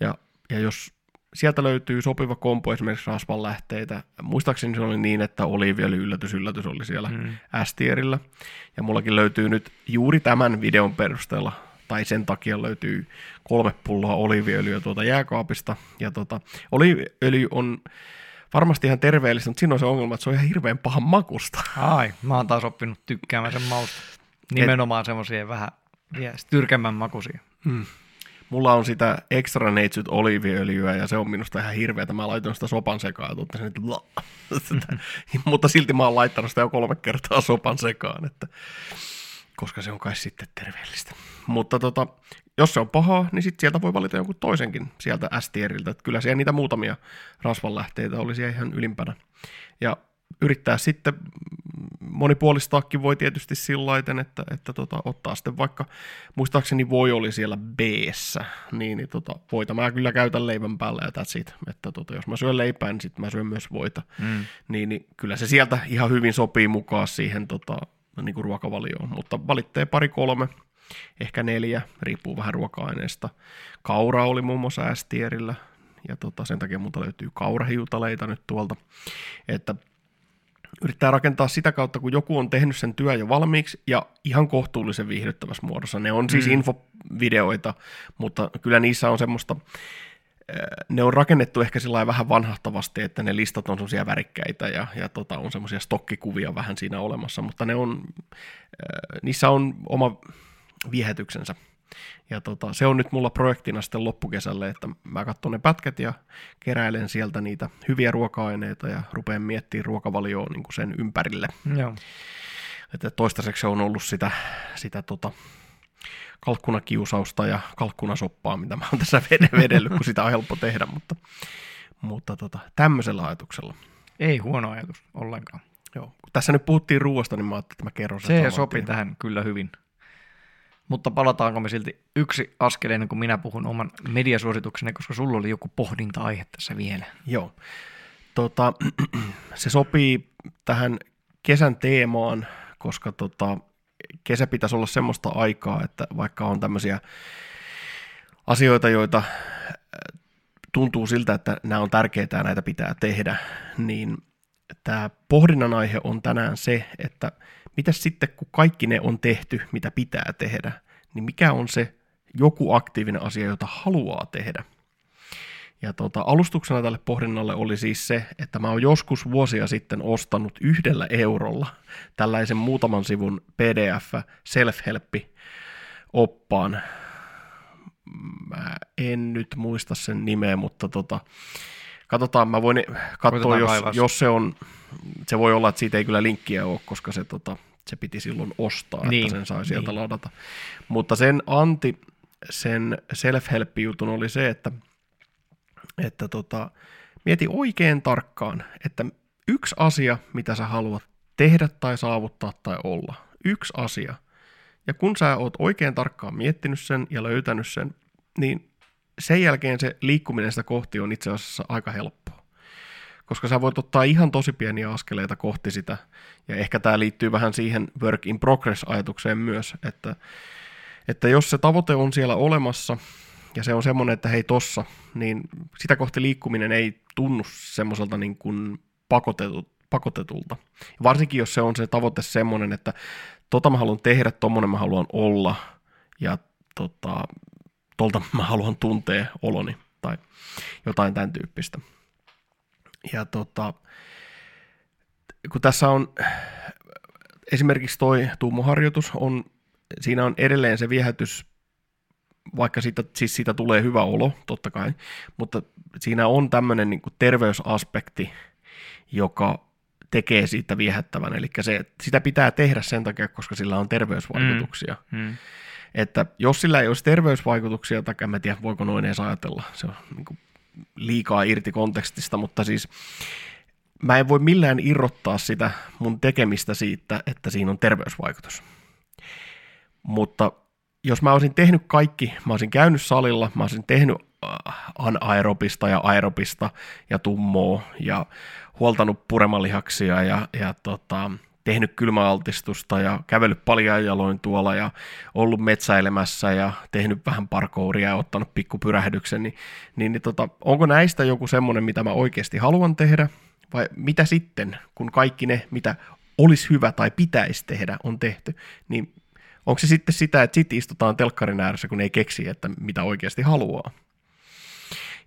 Ja, ja jos sieltä löytyy sopiva kompo esimerkiksi rasvanlähteitä. Muistaakseni se oli niin, että oliiviöljy yllätys yllätys oli siellä mm. S-tierillä. Ja mullakin löytyy nyt juuri tämän videon perusteella, tai sen takia löytyy kolme pulloa oliiviöljyä tuolta jääkaapista. Ja tota, oliiviöljy on varmasti ihan terveellistä, mutta siinä on se ongelma, että se on ihan hirveän pahan makusta. Ai, mä oon taas oppinut tykkäämään sen mausta. Nimenomaan semmoisia vähän vielä tyrkemmän makuisia. Hmm. Mulla on sitä extra neitsyt oliiviöljyä ja se on minusta ihan hirveätä. Mä laitoin sitä sopan sekaan ja sen, että mutta silti mä oon laittanut sitä jo kolme kertaa sopan sekaan, että koska se on kai sitten terveellistä. Mutta tota, jos se on pahaa, niin sitten sieltä voi valita jonkun toisenkin sieltä S-tieriltä. Että kyllä siellä niitä muutamia rasvanlähteitä olisi ihan ylimpänä. Ja yrittää sitten monipuolistaakin voi tietysti sillä että, että tota, ottaa sitten vaikka, muistaakseni voi oli siellä b niin, niin tota, voita mä kyllä käytän leivän päälle ja that's it. Että tota, jos mä syön leipää, niin sitten mä syön myös voita. Mm. Niin, niin, kyllä se sieltä ihan hyvin sopii mukaan siihen tota, niin kuin ruokavalioon, mutta valittee pari kolme, ehkä neljä, riippuu vähän ruoka-aineesta. Kaura oli muun muassa S-tierillä, ja tota, sen takia multa löytyy kaurahiutaleita nyt tuolta, että yrittää rakentaa sitä kautta, kun joku on tehnyt sen työ jo valmiiksi ja ihan kohtuullisen viihdyttävässä muodossa. Ne on siis mm. infovideoita, mutta kyllä niissä on semmoista, ne on rakennettu ehkä sillä vähän vanhahtavasti, että ne listat on semmoisia värikkäitä ja, ja tota, on semmoisia stokkikuvia vähän siinä olemassa, mutta ne on, niissä on oma viehätyksensä. Ja tota, se on nyt mulla projektina sitten loppukesälle, että mä katson ne pätkät ja keräilen sieltä niitä hyviä ruoka-aineita ja rupean miettimään ruokavalioon niin kuin sen ympärille. Joo. Että toistaiseksi on ollut sitä, sitä tota, kalkkunakiusausta ja kalkkunasoppaa, mitä mä oon tässä vedellyt, kun sitä on helppo tehdä, mutta, mutta tota, tämmöisellä ajatuksella. Ei huono ajatus ollenkaan. Joo. Kun tässä nyt puhuttiin ruoasta, niin mä ajattelin, että mä kerron sen. Se sopii tähän kyllä hyvin. Mutta palataanko me silti yksi askel ennen kuin minä puhun oman mediasuositukseni, koska sulla oli joku pohdinta-aihe tässä vielä. Joo. Tota, se sopii tähän kesän teemaan, koska tota, kesä pitäisi olla semmoista aikaa, että vaikka on tämmöisiä asioita, joita äh, tuntuu siltä, että nämä on tärkeitä ja näitä pitää tehdä, niin tämä pohdinnan aihe on tänään se, että mitä sitten kun kaikki ne on tehty, mitä pitää tehdä, niin mikä on se joku aktiivinen asia, jota haluaa tehdä? Ja tuota, alustuksena tälle pohdinnalle oli siis se, että mä oon joskus vuosia sitten ostanut yhdellä eurolla tällaisen muutaman sivun PDF self-helppi oppaan. Mä en nyt muista sen nimeä, mutta tota, katsotaan, mä voin katsoa, jos, jos, se on, se voi olla, että siitä ei kyllä linkkiä ole, koska se, tota, se piti silloin ostaa, niin, että sen sai sieltä niin. ladata. Mutta sen anti, sen self-help-jutun oli se, että että tota, mieti oikein tarkkaan, että yksi asia, mitä sä haluat tehdä tai saavuttaa tai olla. Yksi asia. Ja kun sä oot oikein tarkkaan miettinyt sen ja löytänyt sen, niin sen jälkeen se liikkuminen sitä kohti on itse asiassa aika helppoa. Koska sä voit ottaa ihan tosi pieniä askeleita kohti sitä. Ja ehkä tämä liittyy vähän siihen work in progress-ajatukseen myös, että, että jos se tavoite on siellä olemassa, ja se on semmoinen, että hei tossa, niin sitä kohti liikkuminen ei tunnu semmoiselta niin kuin pakotetut, pakotetulta. Varsinkin jos se on se tavoite semmoinen, että tota mä haluan tehdä, tommonen mä haluan olla ja tota, tolta mä haluan tuntea oloni tai jotain tämän tyyppistä. Ja tota, kun tässä on esimerkiksi toi tuumoharjoitus, on, siinä on edelleen se viehätys vaikka siitä, siis siitä tulee hyvä olo, totta kai, mutta siinä on tämmöinen niin terveysaspekti, joka tekee siitä viehättävän. Eli se, sitä pitää tehdä sen takia, koska sillä on terveysvaikutuksia. Mm. Mm. Että jos sillä ei olisi terveysvaikutuksia, tai en tiedä voiko noin edes ajatella, se on niin liikaa irti kontekstista, mutta siis mä en voi millään irrottaa sitä mun tekemistä siitä, että siinä on terveysvaikutus. Mutta jos mä olisin tehnyt kaikki, mä olisin käynyt salilla, mä olisin tehnyt äh, anaerobista ja aerobista ja tummoa ja huoltanut puremalihaksia ja, ja tota, tehnyt kylmäaltistusta ja kävellyt paljon jaloin tuolla ja ollut metsäilemässä ja tehnyt vähän parkouria ja ottanut pikkupyrähdyksen, niin, niin, niin tota, onko näistä joku semmoinen, mitä mä oikeasti haluan tehdä? Vai mitä sitten, kun kaikki ne, mitä olisi hyvä tai pitäisi tehdä, on tehty, niin Onko se sitten sitä, että sitten istutaan telkkarin ääressä, kun ei keksi, että mitä oikeasti haluaa?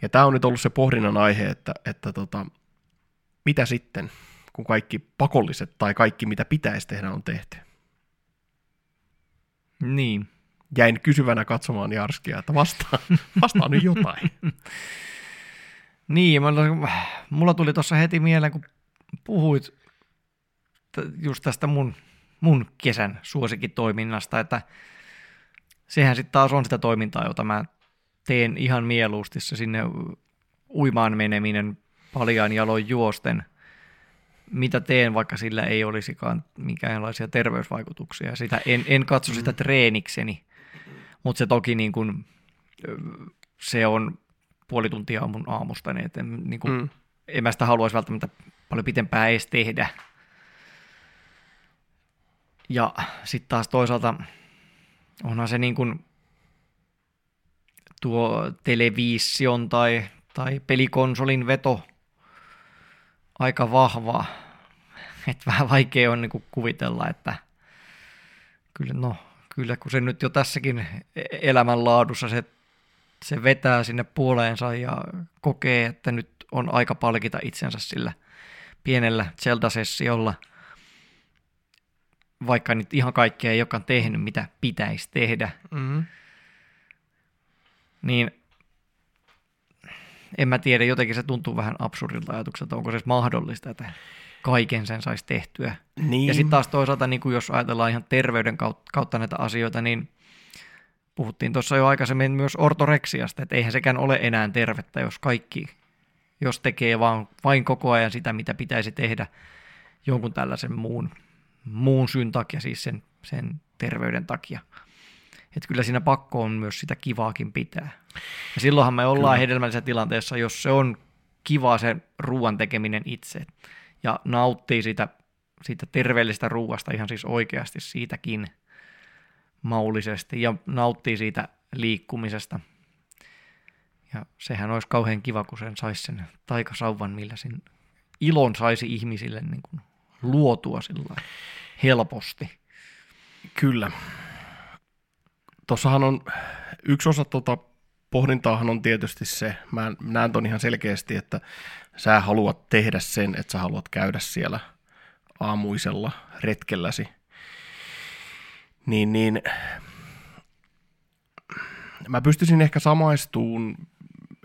Ja tämä on nyt ollut se pohdinnan aihe, että, että tota, mitä sitten, kun kaikki pakolliset tai kaikki mitä pitäisi tehdä on tehty? Niin. Jäin kysyvänä katsomaan Jarskia, että vastaa, vastaa nyt jotain. Niin, mulla, mulla tuli tuossa heti mieleen, kun puhuit just tästä mun, mun kesän suosikkitoiminnasta, että sehän sitten taas on sitä toimintaa, jota mä teen ihan mieluusti se sinne uimaan meneminen paljaan jaloin juosten, mitä teen, vaikka sillä ei olisikaan minkäänlaisia terveysvaikutuksia. Sitä, en, en katso sitä mm. treenikseni, mutta se toki niin kuin, se on puoli tuntia mun aamusta, niin että en, niin kuin, mm. en mä sitä haluaisi välttämättä paljon pitempää edes tehdä. Ja sitten taas toisaalta onhan se niin kuin tuo television tai, tai pelikonsolin veto aika vahva. Että vähän vaikea on niin kuin kuvitella, että kyllä, no, kyllä kun se nyt jo tässäkin elämänlaadussa se, se vetää sinne puoleensa ja kokee, että nyt on aika palkita itsensä sillä pienellä Zelda-sessiolla – vaikka nyt ihan kaikkea ei olekaan tehnyt, mitä pitäisi tehdä, mm-hmm. niin en mä tiedä, jotenkin se tuntuu vähän absurdilta ajatukselta, onko se mahdollista, että kaiken sen saisi tehtyä. Niin. Ja sitten taas toisaalta, niin jos ajatellaan ihan terveyden kautta näitä asioita, niin puhuttiin tuossa jo aikaisemmin myös ortoreksiasta, että eihän sekään ole enää tervettä, jos kaikki, jos tekee vaan, vain koko ajan sitä, mitä pitäisi tehdä jonkun tällaisen muun muun syyn takia, siis sen, sen terveyden takia. Että kyllä siinä pakko on myös sitä kivaakin pitää. Ja silloinhan me ollaan kyllä. hedelmällisessä tilanteessa, jos se on kiva se ruoan tekeminen itse ja nauttii siitä, siitä terveellisestä ruuasta ihan siis oikeasti siitäkin maullisesti ja nauttii siitä liikkumisesta. Ja sehän olisi kauhean kiva, kun sen saisi sen taikasauvan, millä sen ilon saisi ihmisille niin kuin luotua sillä helposti. Kyllä. Tuossahan on yksi osa tuota pohdintaahan on tietysti se, mä näen ton ihan selkeästi, että sä haluat tehdä sen, että sä haluat käydä siellä aamuisella retkelläsi. Niin, niin mä pystyisin ehkä samaistuun,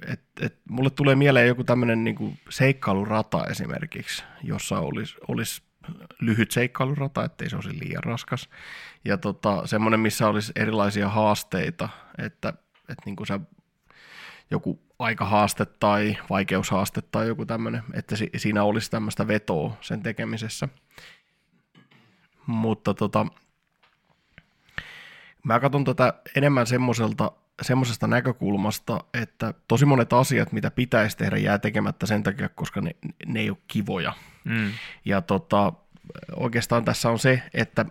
että et mulle tulee mieleen joku tämmöinen niinku seikkailurata esimerkiksi, jossa olisi olis lyhyt seikkailurata, ettei se olisi liian raskas. Ja tota, semmoinen, missä olisi erilaisia haasteita, että, että niin kuin sä joku aikahaaste tai vaikeushaaste tai joku tämmöinen, että si- siinä olisi tämmöistä vetoa sen tekemisessä. Mutta tota, mä katson tätä enemmän semmoiselta semmoisesta näkökulmasta, että tosi monet asiat, mitä pitäisi tehdä, jää tekemättä sen takia, koska ne, ne ei ole kivoja. Mm. Ja tota, oikeastaan tässä on se, että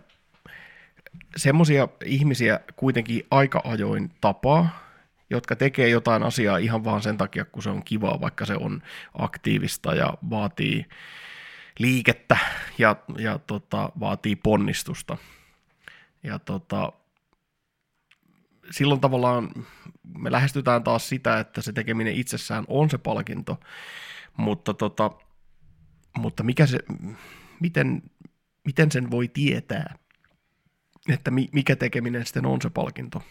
semmoisia ihmisiä kuitenkin aika ajoin tapaa, jotka tekee jotain asiaa ihan vaan sen takia, kun se on kivaa, vaikka se on aktiivista ja vaatii liikettä ja, ja tota, vaatii ponnistusta. Ja tota, silloin tavallaan me lähestytään taas sitä, että se tekeminen itsessään on se palkinto, mutta, tota, mutta mikä se, miten, miten sen voi tietää, että mikä tekeminen sitten on se palkinto?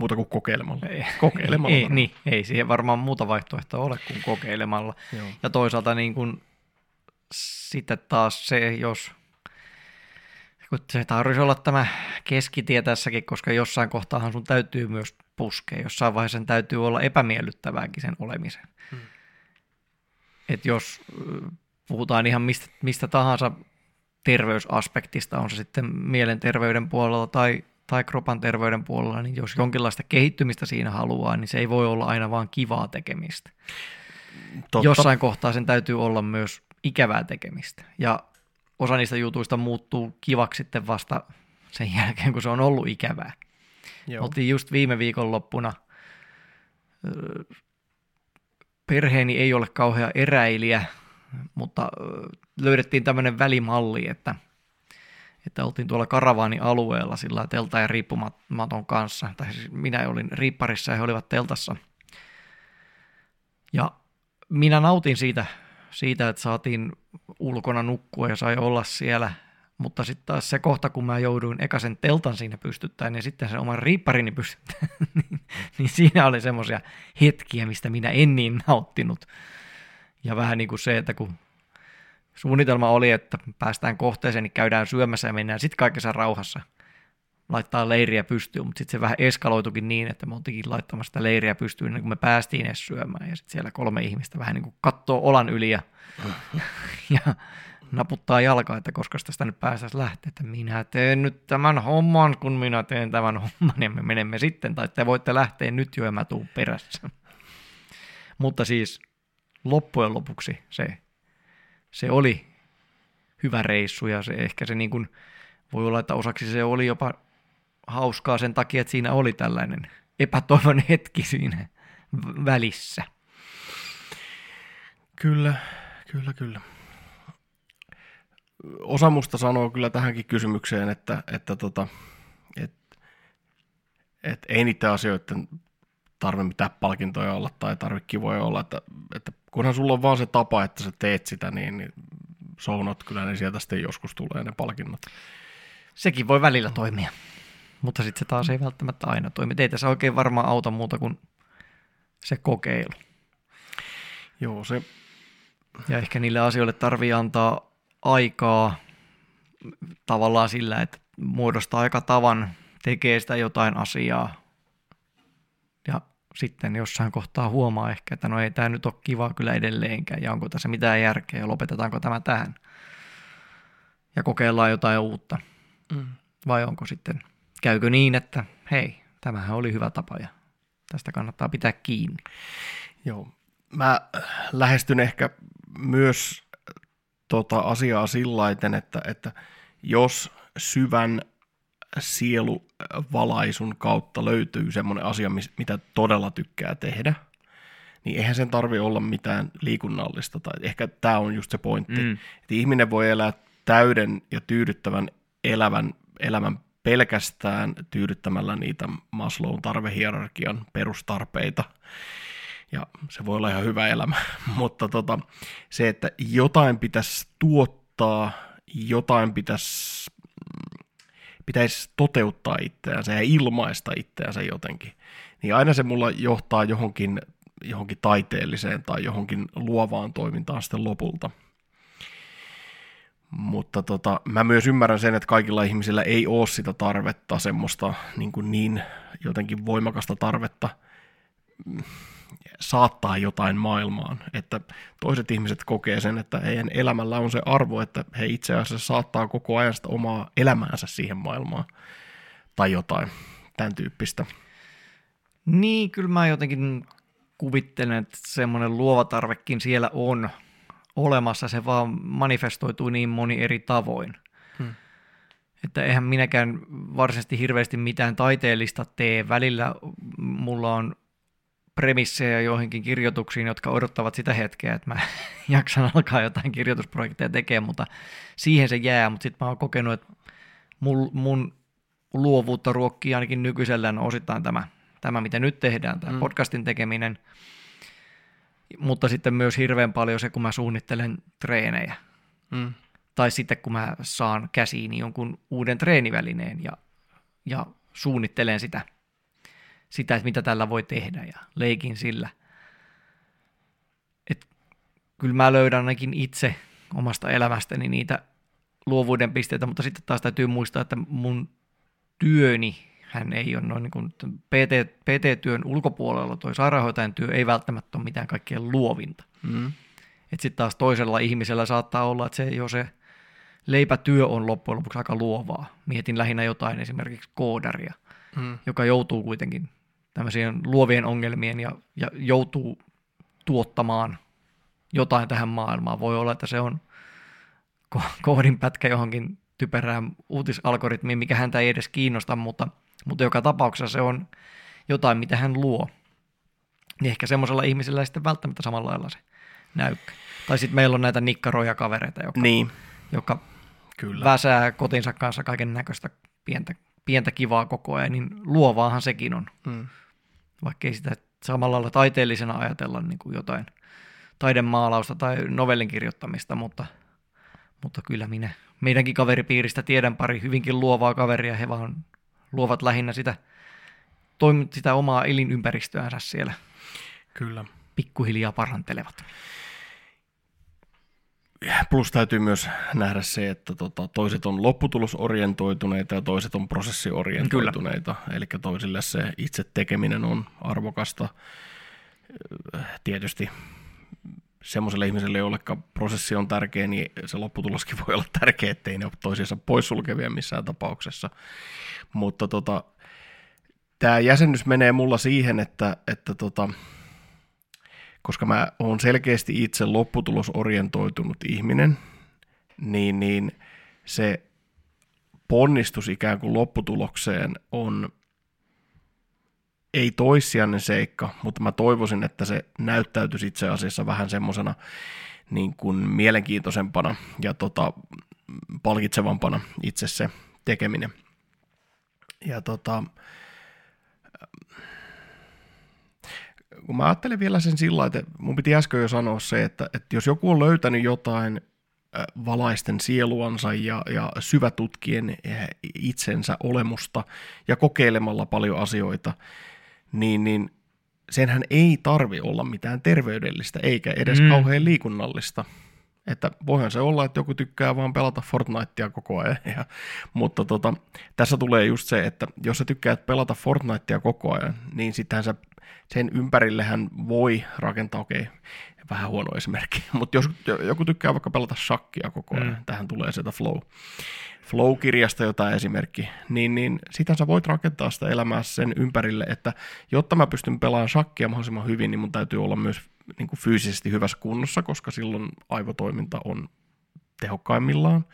Muuta kuin kokeilemalla. Ei, kokeilemalla ei, niin, ei siihen varmaan muuta vaihtoehtoa ole kuin kokeilemalla. Joo. Ja toisaalta niin kuin, sitten taas se, jos kun se tarvitsisi olla tämä keskitie tässäkin, koska jossain kohtaahan sun täytyy myös puskea. Jossain vaiheessa sen täytyy olla epämiellyttävääkin sen olemisen. Hmm. Et jos puhutaan ihan mistä, mistä tahansa terveysaspektista, on se sitten mielenterveyden puolella tai, tai kropan terveyden puolella, niin jos jonkinlaista kehittymistä siinä haluaa, niin se ei voi olla aina vaan kivaa tekemistä. Totta. Jossain kohtaa sen täytyy olla myös ikävää tekemistä. Ja osa niistä jutuista muuttuu kivaksi sitten vasta sen jälkeen, kun se on ollut ikävää. Joo. Oltiin just viime viikonloppuna, perheeni ei ole kauhean eräilijä, mutta löydettiin tämmöinen välimalli, että, että oltiin tuolla karavaani-alueella sillä telta ja riippumaton kanssa. Tai siis minä olin riipparissa ja he olivat teltassa. Ja minä nautin siitä siitä, että saatiin ulkona nukkua ja sai olla siellä. Mutta sitten taas se kohta, kun mä jouduin eka sen teltan siinä pystyttämään ja sitten sen oman riipparini pystyttämään, niin, niin siinä oli semmoisia hetkiä, mistä minä en niin nauttinut. Ja vähän niin kuin se, että kun suunnitelma oli, että päästään kohteeseen, niin käydään syömässä ja mennään sitten kaikessa rauhassa laittaa leiriä pystyyn, mutta sitten se vähän eskaloitukin niin, että me oltiinkin laittamassa sitä leiriä pystyyn ennen kuin me päästiin edes syömään. Ja sitten siellä kolme ihmistä vähän niin kuin katsoo olan yli ja, ja naputtaa jalkaa, että koska tästä nyt päästäisiin lähteä, että minä teen nyt tämän homman, kun minä teen tämän homman, ja me menemme sitten, tai te voitte lähteä nyt jo, ja mä tuun perässä. Mutta siis loppujen lopuksi se, se oli hyvä reissu, ja se ehkä se niin kuin, voi olla, että osaksi se oli jopa hauskaa sen takia, että siinä oli tällainen epätoivon hetki siinä välissä. Kyllä, kyllä, kyllä. Osa musta sanoo kyllä tähänkin kysymykseen, että, että, tota, että, että ei niiden asioiden tarvitse mitään palkintoja olla tai tarvitse kivoja olla, että, että kunhan sulla on vaan se tapa, että sä teet sitä, niin, niin sounot kyllä, niin sieltä sitten joskus tulee ne palkinnot. Sekin voi välillä toimia, mutta sitten se taas ei välttämättä aina toimi. Ei tässä oikein varmaan auta muuta kuin se kokeilu. Joo, se... Ja ehkä niille asioille tarvii antaa aikaa tavallaan sillä, että muodostaa aika tavan, tekee sitä jotain asiaa ja sitten jossain kohtaa huomaa ehkä, että no ei tämä nyt ole kiva kyllä edelleenkään ja onko tässä mitään järkeä ja lopetetaanko tämä tähän ja kokeillaan jotain uutta. Mm. Vai onko sitten, käykö niin, että hei, tämähän oli hyvä tapa ja tästä kannattaa pitää kiinni. Joo, mä lähestyn ehkä myös tota asiaa sillä että, että jos syvän sieluvalaisun kautta löytyy semmoinen asia, mitä todella tykkää tehdä, niin eihän sen tarvi olla mitään liikunnallista. Tai ehkä tämä on just se pointti, mm. että ihminen voi elää täyden ja tyydyttävän elävän, elämän pelkästään tyydyttämällä niitä Maslown tarvehierarkian perustarpeita. Ja se voi olla ihan hyvä elämä, mutta tota, se, että jotain pitäisi tuottaa, jotain pitäisi, pitäisi toteuttaa itseänsä ja ilmaista itseänsä jotenkin, niin aina se mulla johtaa johonkin, johonkin taiteelliseen tai johonkin luovaan toimintaan sitten lopulta – mutta tota, mä myös ymmärrän sen, että kaikilla ihmisillä ei ole sitä tarvetta, semmoista niin, kuin niin jotenkin voimakasta tarvetta mm, saattaa jotain maailmaan. Että toiset ihmiset kokee sen, että heidän elämällä on se arvo, että he itse asiassa saattaa koko ajan sitä omaa elämäänsä siihen maailmaan. Tai jotain tämän tyyppistä. Niin, kyllä mä jotenkin kuvittelen, että semmoinen luova tarvekin siellä on, olemassa, se vaan manifestoituu niin moni eri tavoin. Hmm. Että eihän minäkään varsinaisesti hirveästi mitään taiteellista tee. Välillä mulla on premissejä joihinkin kirjoituksiin, jotka odottavat sitä hetkeä, että mä jaksan alkaa jotain kirjoitusprojekteja tekemään, mutta siihen se jää. Mutta sitten mä oon kokenut, että mun, mun luovuutta ruokkii ainakin nykyisellään osittain tämä, tämä mitä nyt tehdään, tämä mm. podcastin tekeminen – mutta sitten myös hirveän paljon se, kun mä suunnittelen treenejä. Mm. Tai sitten kun mä saan käsiin jonkun uuden treenivälineen ja, ja suunnittelen sitä, sitä, että mitä tällä voi tehdä ja leikin sillä. Et kyllä mä löydän ainakin itse omasta elämästäni niitä luovuuden pisteitä, mutta sitten taas täytyy muistaa, että mun työni hän ei ole noin niin kuin PT, PT-työn ulkopuolella, toi sairaanhoitajan työ ei välttämättä ole mitään kaikkein luovinta. Mm. Sitten taas toisella ihmisellä saattaa olla, että se jo se leipätyö on loppujen lopuksi aika luovaa. Mietin lähinnä jotain esimerkiksi koodaria, mm. joka joutuu kuitenkin tämmöisien luovien ongelmien ja, ja joutuu tuottamaan jotain tähän maailmaan. Voi olla, että se on koodin pätkä johonkin typerään uutisalgoritmiin, mikä häntä ei edes kiinnosta, mutta – mutta joka tapauksessa se on jotain, mitä hän luo. Niin ehkä semmoisella ihmisellä ei sitten välttämättä samalla lailla se näykkä. Tai sitten meillä on näitä nikkaroja kavereita, joka, niin. joka Kyllä. väsää kotinsa kanssa kaiken näköistä pientä, pientä kivaa koko ajan, niin luovaahan sekin on. Hmm. Vaikka ei sitä samalla lailla taiteellisena ajatella niin kuin jotain taidemaalausta tai novellin kirjoittamista, mutta, mutta kyllä minä meidänkin kaveripiiristä tiedän pari hyvinkin luovaa kaveria, he vaan luovat lähinnä sitä, sitä omaa elinympäristöänsä siellä. Kyllä. Pikkuhiljaa parantelevat. Plus täytyy myös nähdä se, että tota, toiset on lopputulosorientoituneita ja toiset on prosessiorientoituneita. Eli toisille se itse tekeminen on arvokasta. Tietysti semmoiselle ihmiselle, jolle prosessi on tärkeä, niin se lopputuloskin voi olla tärkeä, ettei ne ole toisiinsa poissulkevia missään tapauksessa. Mutta tota, tämä jäsennys menee mulla siihen, että, että tota, koska mä oon selkeästi itse lopputulosorientoitunut ihminen, niin, niin se ponnistus ikään kuin lopputulokseen on ei toissijainen seikka, mutta mä toivoisin, että se näyttäytyisi itse asiassa vähän semmoisena niin kuin mielenkiintoisempana ja tota, palkitsevampana itse se tekeminen. Ja tota, kun mä ajattelin vielä sen sillä että mun piti äsken jo sanoa se, että, että jos joku on löytänyt jotain valaisten sieluansa ja, ja syvätutkien itsensä olemusta ja kokeilemalla paljon asioita, niin, niin senhän ei tarvi olla mitään terveydellistä eikä edes mm. kauhean liikunnallista. Että voihan se olla, että joku tykkää vaan pelata Fortnitea koko ajan. Ja, mutta tota, tässä tulee just se, että jos sä tykkäät pelata Fortnitea koko ajan, niin sittenhän sä sen ympärillehän voi rakentaa, okei, okay, vähän huono esimerkki, mutta jos joku tykkää vaikka pelata shakkia koko ajan, mm. tähän tulee sieltä flow, flow-kirjasta jotain esimerkki, niin, niin sitä sä voit rakentaa sitä elämää sen ympärille, että jotta mä pystyn pelaamaan shakkia mahdollisimman hyvin, niin mun täytyy olla myös niin kuin fyysisesti hyvässä kunnossa, koska silloin aivotoiminta on tehokkaimmillaan.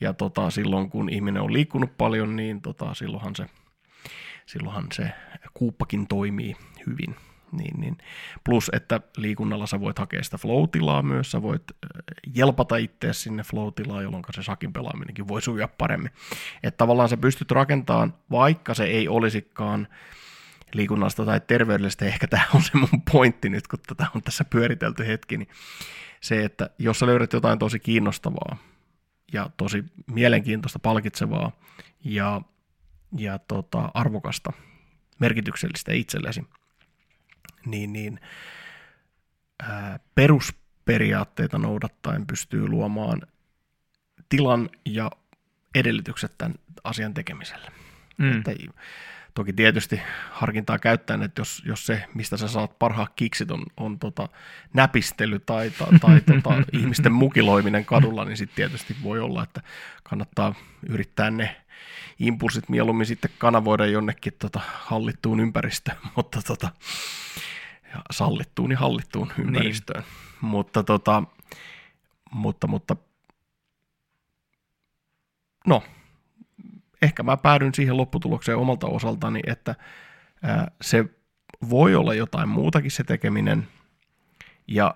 Ja tota, silloin kun ihminen on liikkunut paljon, niin tota, silloinhan, se, silloinhan se kuuppakin toimii hyvin. Niin, niin. Plus, että liikunnalla sä voit hakea sitä flow-tilaa myös, sä voit jelpata itseä sinne flow-tilaan, jolloin se sakin pelaaminenkin voi sujua paremmin. Että tavallaan sä pystyt rakentamaan, vaikka se ei olisikaan liikunnasta tai terveydellistä, ehkä tämä on se mun pointti nyt, kun tätä on tässä pyöritelty hetki, niin se, että jos sä löydät jotain tosi kiinnostavaa ja tosi mielenkiintoista, palkitsevaa ja, ja tota, arvokasta, merkityksellistä itsellesi, niin, niin ää, perusperiaatteita noudattaen pystyy luomaan tilan ja edellytykset tämän asian tekemiselle. Mm. Että, toki tietysti harkintaa käyttäen, että jos, jos se, mistä sä saat parhaat kiksit, on, on tota, näpistely tai, tai, tai tota, ihmisten mukiloiminen kadulla, niin sitten tietysti voi olla, että kannattaa yrittää ne impulsit mieluummin sitten kanavoida jonnekin tota, hallittuun ympäristöön, mutta tota, ja sallittuun ja hallittuun niin. ympäristöön. Niin. Mutta, tota, mutta, mutta no, ehkä mä päädyn siihen lopputulokseen omalta osaltani, että ää, se voi olla jotain muutakin se tekeminen, ja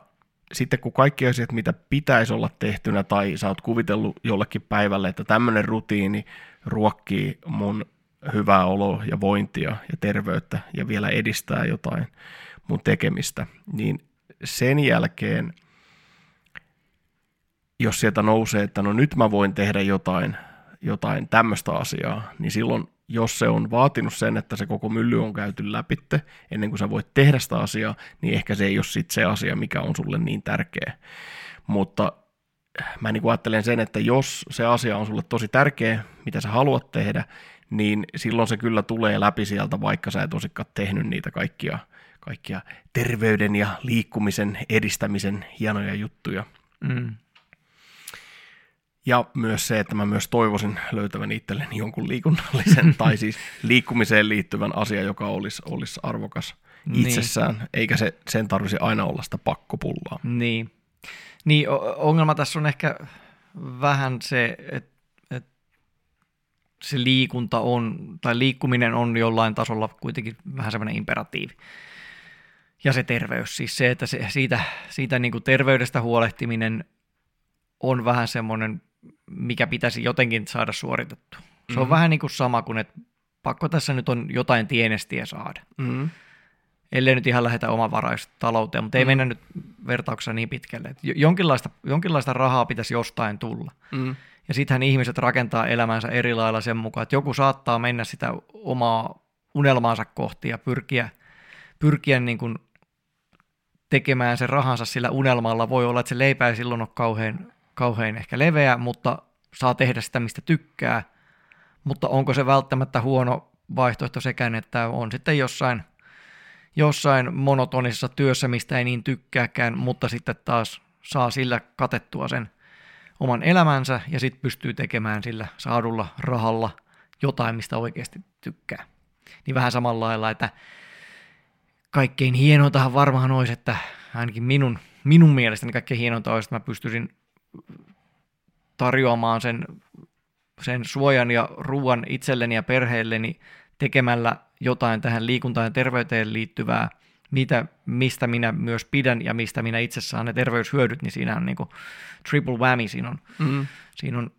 sitten kun kaikki asiat, mitä pitäisi olla tehtynä, tai sä oot kuvitellut jollekin päivälle, että tämmöinen rutiini ruokkii mun hyvää oloa ja vointia ja terveyttä ja vielä edistää jotain mun tekemistä, niin sen jälkeen, jos sieltä nousee, että no nyt mä voin tehdä jotain, jotain tämmöistä asiaa, niin silloin, jos se on vaatinut sen, että se koko mylly on käyty läpitte ennen kuin sä voit tehdä sitä asiaa, niin ehkä se ei ole sit se asia, mikä on sulle niin tärkeä. Mutta mä niin ajattelen sen, että jos se asia on sulle tosi tärkeä, mitä sä haluat tehdä, niin silloin se kyllä tulee läpi sieltä, vaikka sä et olisikaan tehnyt niitä kaikkia kaikkia terveyden ja liikkumisen edistämisen hienoja juttuja. Mm. Ja myös se, että mä myös toivoisin löytävän itselleni jonkun liikunnallisen tai siis liikkumiseen liittyvän asia, joka olisi, olisi arvokas niin. itsessään, eikä se, sen tarvisi aina olla sitä pakkopullaa. Niin. niin, ongelma tässä on ehkä vähän se, että et se liikunta on, tai liikkuminen on jollain tasolla kuitenkin vähän semmoinen imperatiivi ja se terveys. Siis se, että se, siitä, siitä niin kuin terveydestä huolehtiminen on vähän semmoinen, mikä pitäisi jotenkin saada suoritettu. Se mm-hmm. on mhm. vähän niin kuin sama kuin, että pakko tässä nyt on jotain tienestiä saada. Mm-hmm. ellei nyt ihan lähetä omavaraista mutta ei Mm. mennä nyt vertauksessa niin pitkälle. Et jo- jonkinlaista, jonkinlaista rahaa pitäisi jostain tulla. Mm. Ja sittenhän ihmiset rakentaa elämänsä eri lailla sen mukaan, että joku saattaa mennä sitä omaa unelmaansa kohti ja pyrkiä, pyrkiä niin kuin tekemään se rahansa sillä unelmalla. Voi olla, että se leipä ei silloin ole kauhean, kauhean ehkä leveä, mutta saa tehdä sitä, mistä tykkää. Mutta onko se välttämättä huono vaihtoehto sekään, että on sitten jossain, jossain monotonisessa työssä, mistä ei niin tykkääkään, mutta sitten taas saa sillä katettua sen oman elämänsä ja sitten pystyy tekemään sillä saadulla rahalla jotain, mistä oikeasti tykkää. Niin vähän samalla lailla, että kaikkein hienointahan varmaan olisi, että ainakin minun, minun mielestäni kaikkein hienointa olisi, että mä pystyisin tarjoamaan sen, sen suojan ja ruoan itselleni ja perheelleni tekemällä jotain tähän liikuntaan ja terveyteen liittyvää, mitä, mistä minä myös pidän ja mistä minä itse saan ne terveyshyödyt, niin siinä on niin triple whammy, siinä on, Mm. siinä on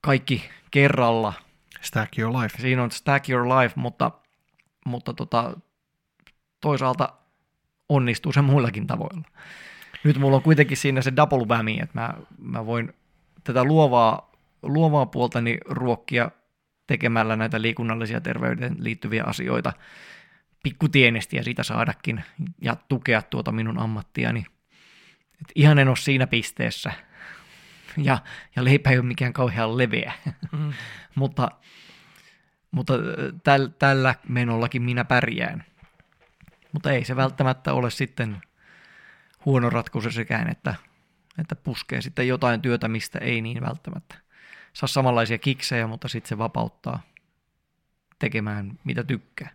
kaikki kerralla, Stack your life. siinä on stack your life, mutta, mutta tota, toisaalta onnistuu se muillakin tavoilla. Nyt mulla on kuitenkin siinä se double whammy, että mä, mä voin tätä luovaa, luovaa puoltani ruokkia tekemällä näitä liikunnallisia terveyden liittyviä asioita pikkutienesti ja siitä saadakin ja tukea tuota minun ammattiani. Et ihan en ole siinä pisteessä. Ja, ja leipä ei ole mikään kauhean leveä. Mm. mutta, mutta täl, tällä menollakin minä pärjään. Mutta ei se välttämättä ole sitten huono ratkaisu sekään, että, että puskee sitten jotain työtä, mistä ei niin välttämättä saa samanlaisia kiksejä, mutta sitten se vapauttaa tekemään mitä tykkää.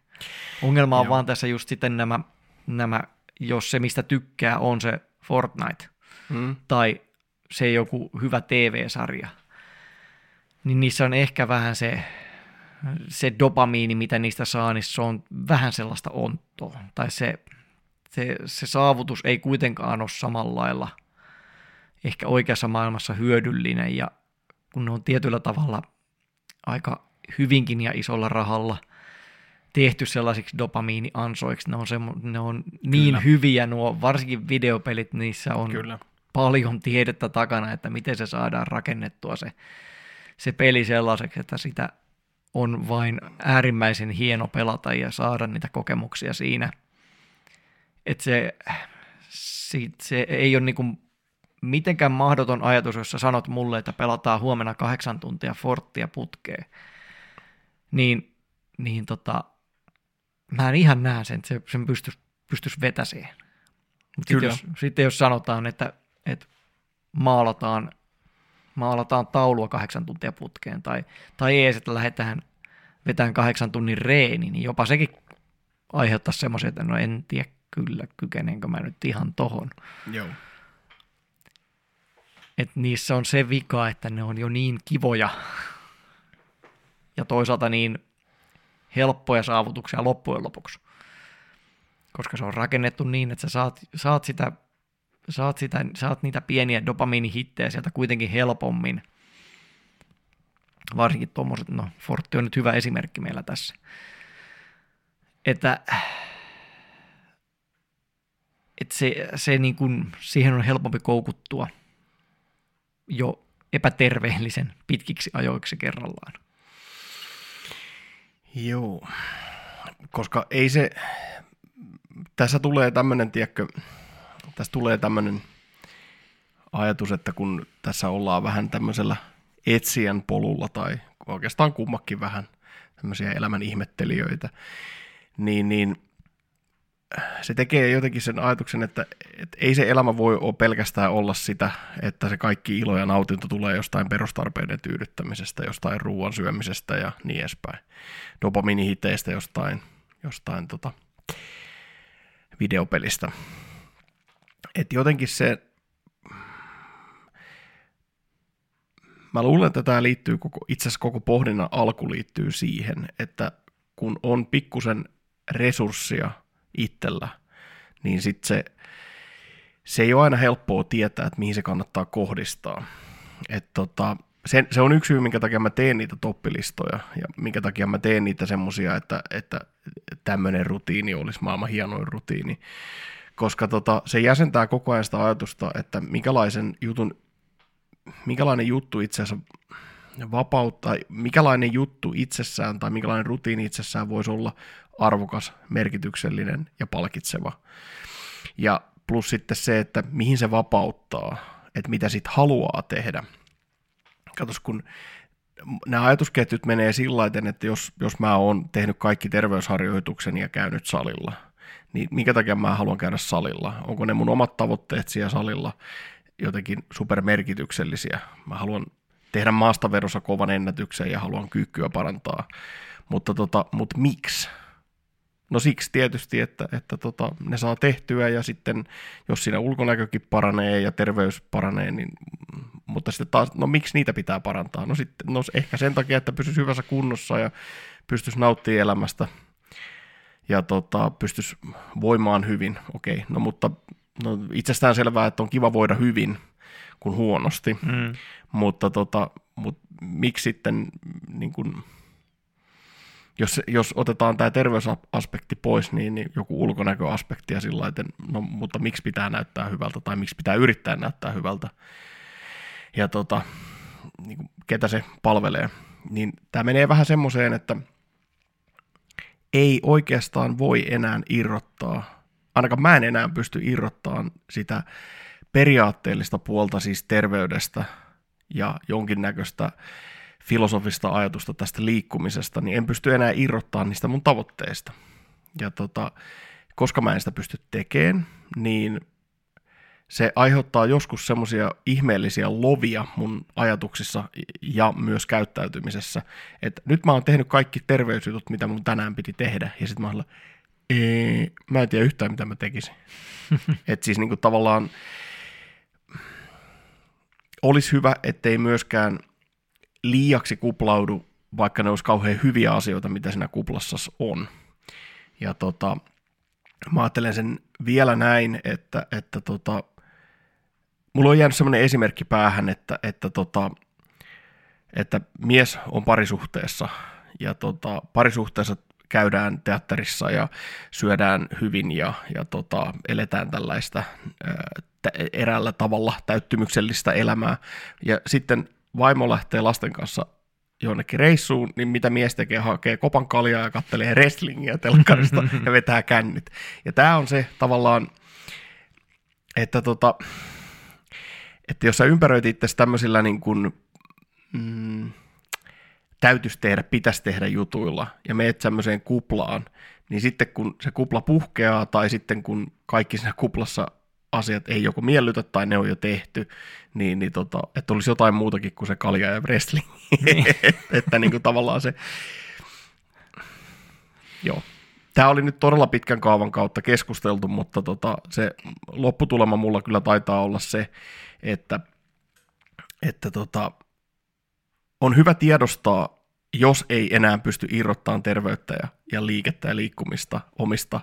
Ongelma on Joo. vaan tässä just sitten nämä, nämä, jos se mistä tykkää on se Fortnite, Mm. tai se joku hyvä TV-sarja, niin niissä on ehkä vähän se, se dopamiini, mitä niistä saa, niin se on vähän sellaista onttoa. Tai se, se, se saavutus ei kuitenkaan ole samalla lailla ehkä oikeassa maailmassa hyödyllinen, ja kun ne on tietyllä tavalla aika hyvinkin ja isolla rahalla tehty sellaisiksi dopamiiniansoiksi, ne on, semmo, ne on niin Kyllä. hyviä nuo, varsinkin videopelit, niissä on Kyllä. paljon tiedettä takana, että miten se saadaan rakennettua se, se peli sellaiseksi, että sitä on vain äärimmäisen hieno pelata ja saada niitä kokemuksia siinä. Että se, se, se ei ole niinku mitenkään mahdoton ajatus, jos sä sanot mulle, että pelataan huomenna kahdeksan tuntia Forttia putkeen. Niin, niin tota, mä en ihan näe sen, että se, sen pystyisi pystyis vetäseen. Mutta sitten jos, sitten jos sanotaan, että, että maalataan, maalataan taulua kahdeksan tuntia putkeen, tai, tai ees, että lähdetään vetämään kahdeksan tunnin reeni, niin jopa sekin aiheuttaisi semmoisen, että no en tiedä kyllä, kykenenkö mä nyt ihan tohon. Joo. Että niissä on se vika, että ne on jo niin kivoja ja toisaalta niin helppoja saavutuksia loppujen lopuksi. Koska se on rakennettu niin, että sä saat, saat, sitä, saat, sitä, saat niitä pieniä dopamiinihittejä sieltä kuitenkin helpommin. Varsinkin tuommoiset, no Fortti on nyt hyvä esimerkki meillä tässä. Että, että se, se niin kuin, siihen on helpompi koukuttua jo epäterveellisen pitkiksi ajoiksi kerrallaan. Joo. Koska ei se, tässä tulee tämmöinen, tiedätkö, tässä tulee tämmöinen ajatus, että kun tässä ollaan vähän tämmöisellä etsijän polulla tai oikeastaan kummakin vähän tämmöisiä elämän ihmettelijöitä, niin, niin se tekee jotenkin sen ajatuksen, että, että ei se elämä voi ole pelkästään olla sitä, että se kaikki ilo ja nautinto tulee jostain perustarpeiden tyydyttämisestä, jostain ruoan syömisestä ja niin edespäin. Dopamiinihiteistä jostain, jostain tota videopelistä. Et jotenkin se, mä luulen, että tämä liittyy koko, itse asiassa koko pohdinnan alku liittyy siihen, että kun on pikkusen resurssia itsellä, niin sitten se, se ei ole aina helppoa tietää, että mihin se kannattaa kohdistaa. Et tota, se, se on yksi syy, minkä takia mä teen niitä toppilistoja ja minkä takia mä teen niitä semmosia, että, että tämmöinen rutiini olisi maailman hienoin rutiini. Koska tota, se jäsentää koko ajan sitä ajatusta, että minkälaisen jutun, minkälainen juttu itse asiassa vapauttaa, mikälainen juttu itsessään tai minkälainen rutiini itsessään voisi olla arvokas, merkityksellinen ja palkitseva. Ja plus sitten se, että mihin se vapauttaa, että mitä sitten haluaa tehdä. Katos, kun nämä ajatusketjut menee sillä tavalla, että jos, jos mä oon tehnyt kaikki terveysharjoituksen ja käynyt salilla, niin minkä takia mä haluan käydä salilla? Onko ne mun omat tavoitteet siellä salilla jotenkin supermerkityksellisiä? Mä haluan tehdä maastaverossa kovan ennätyksen ja haluan kyykkyä parantaa. Mutta, tota, mutta miksi? No siksi tietysti, että, että tota, ne saa tehtyä ja sitten jos siinä ulkonäkökin paranee ja terveys paranee, niin mutta sitten taas, no miksi niitä pitää parantaa? No sitten, no ehkä sen takia, että pysyisi hyvässä kunnossa ja pystyisi nauttimaan elämästä ja tota, pystyisi voimaan hyvin. Okei, no mutta no, itsestään selvää, että on kiva voida hyvin kuin huonosti, mm. mutta tota, mut, miksi sitten niin kun, jos, jos otetaan tämä terveysaspekti pois, niin, niin joku ulkonäköaspekti ja sillä että no, mutta miksi pitää näyttää hyvältä tai miksi pitää yrittää näyttää hyvältä ja tota, niin kuin, ketä se palvelee. Niin tämä menee vähän semmoiseen, että ei oikeastaan voi enää irrottaa, ainakaan mä en enää pysty irrottamaan sitä periaatteellista puolta siis terveydestä ja jonkinnäköistä filosofista ajatusta tästä liikkumisesta, niin en pysty enää irrottaa niistä mun tavoitteista. Ja tota, koska mä en sitä pysty tekemään, niin se aiheuttaa joskus semmoisia ihmeellisiä lovia mun ajatuksissa ja myös käyttäytymisessä, että nyt mä oon tehnyt kaikki terveysjutut, mitä mun tänään piti tehdä, ja sitten mä oon mä en tiedä yhtään, mitä mä tekisin. että siis niinku tavallaan olisi hyvä, ettei myöskään liiaksi kuplaudu, vaikka ne olisi kauhean hyviä asioita, mitä siinä kuplassa on. Ja tota, mä ajattelen sen vielä näin, että, että tota, mulla on jäänyt sellainen esimerkki päähän, että, että, tota, että mise on parisuhteessa ja tota, parisuhteessa käydään teatterissa ja syödään hyvin ja, ja tota, eletään tällaista ää, eräällä tavalla täyttymyksellistä elämää. Ja sitten vaimo lähtee lasten kanssa jonnekin reissuun, niin mitä mies tekee, hakee kopan kaljaa ja kattelee wrestlingiä telkkarista ja vetää kännyt. Ja tämä on se tavallaan, että tota, että jos sä ympäröit itse tämmöisillä niin kuin, mm, täytyisi tehdä, pitäisi tehdä jutuilla ja meet semmoiseen kuplaan, niin sitten kun se kupla puhkeaa tai sitten kun kaikki siinä kuplassa asiat ei joko miellytä tai ne on jo tehty, niin, niin tota, että olisi jotain muutakin kuin se kalja ja wrestling. Niin. että niin kuin tavallaan se, joo. Tämä oli nyt todella pitkän kaavan kautta keskusteltu, mutta tota, se lopputulema mulla kyllä taitaa olla se, että, että tota, on hyvä tiedostaa, jos ei enää pysty irrottamaan terveyttä ja, ja liikettä ja liikkumista omista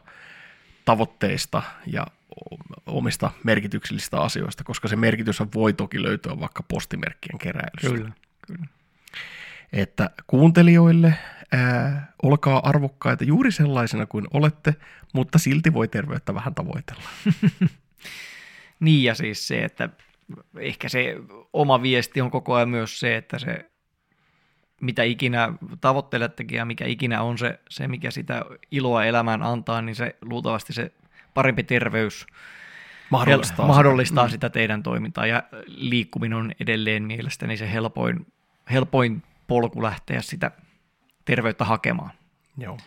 tavoitteista ja omista merkityksellisistä asioista, koska se merkitys voi toki löytyä vaikka postimerkkien keräilystä. Kyllä, kyllä. Että kuuntelijoille ää, olkaa arvokkaita juuri sellaisena kuin olette, mutta silti voi terveyttä vähän tavoitella. niin ja siis se, että ehkä se oma viesti on koko ajan myös se, että se mitä ikinä tavoittelettekin ja mikä ikinä on se, se, mikä sitä iloa elämään antaa, niin se luultavasti se parempi terveys mahdollistaa, mahdollistaa sitä. Mm. sitä teidän toimintaa ja liikkuminen on edelleen mielestäni se helpoin, helpoin polku lähteä sitä terveyttä hakemaan. Joo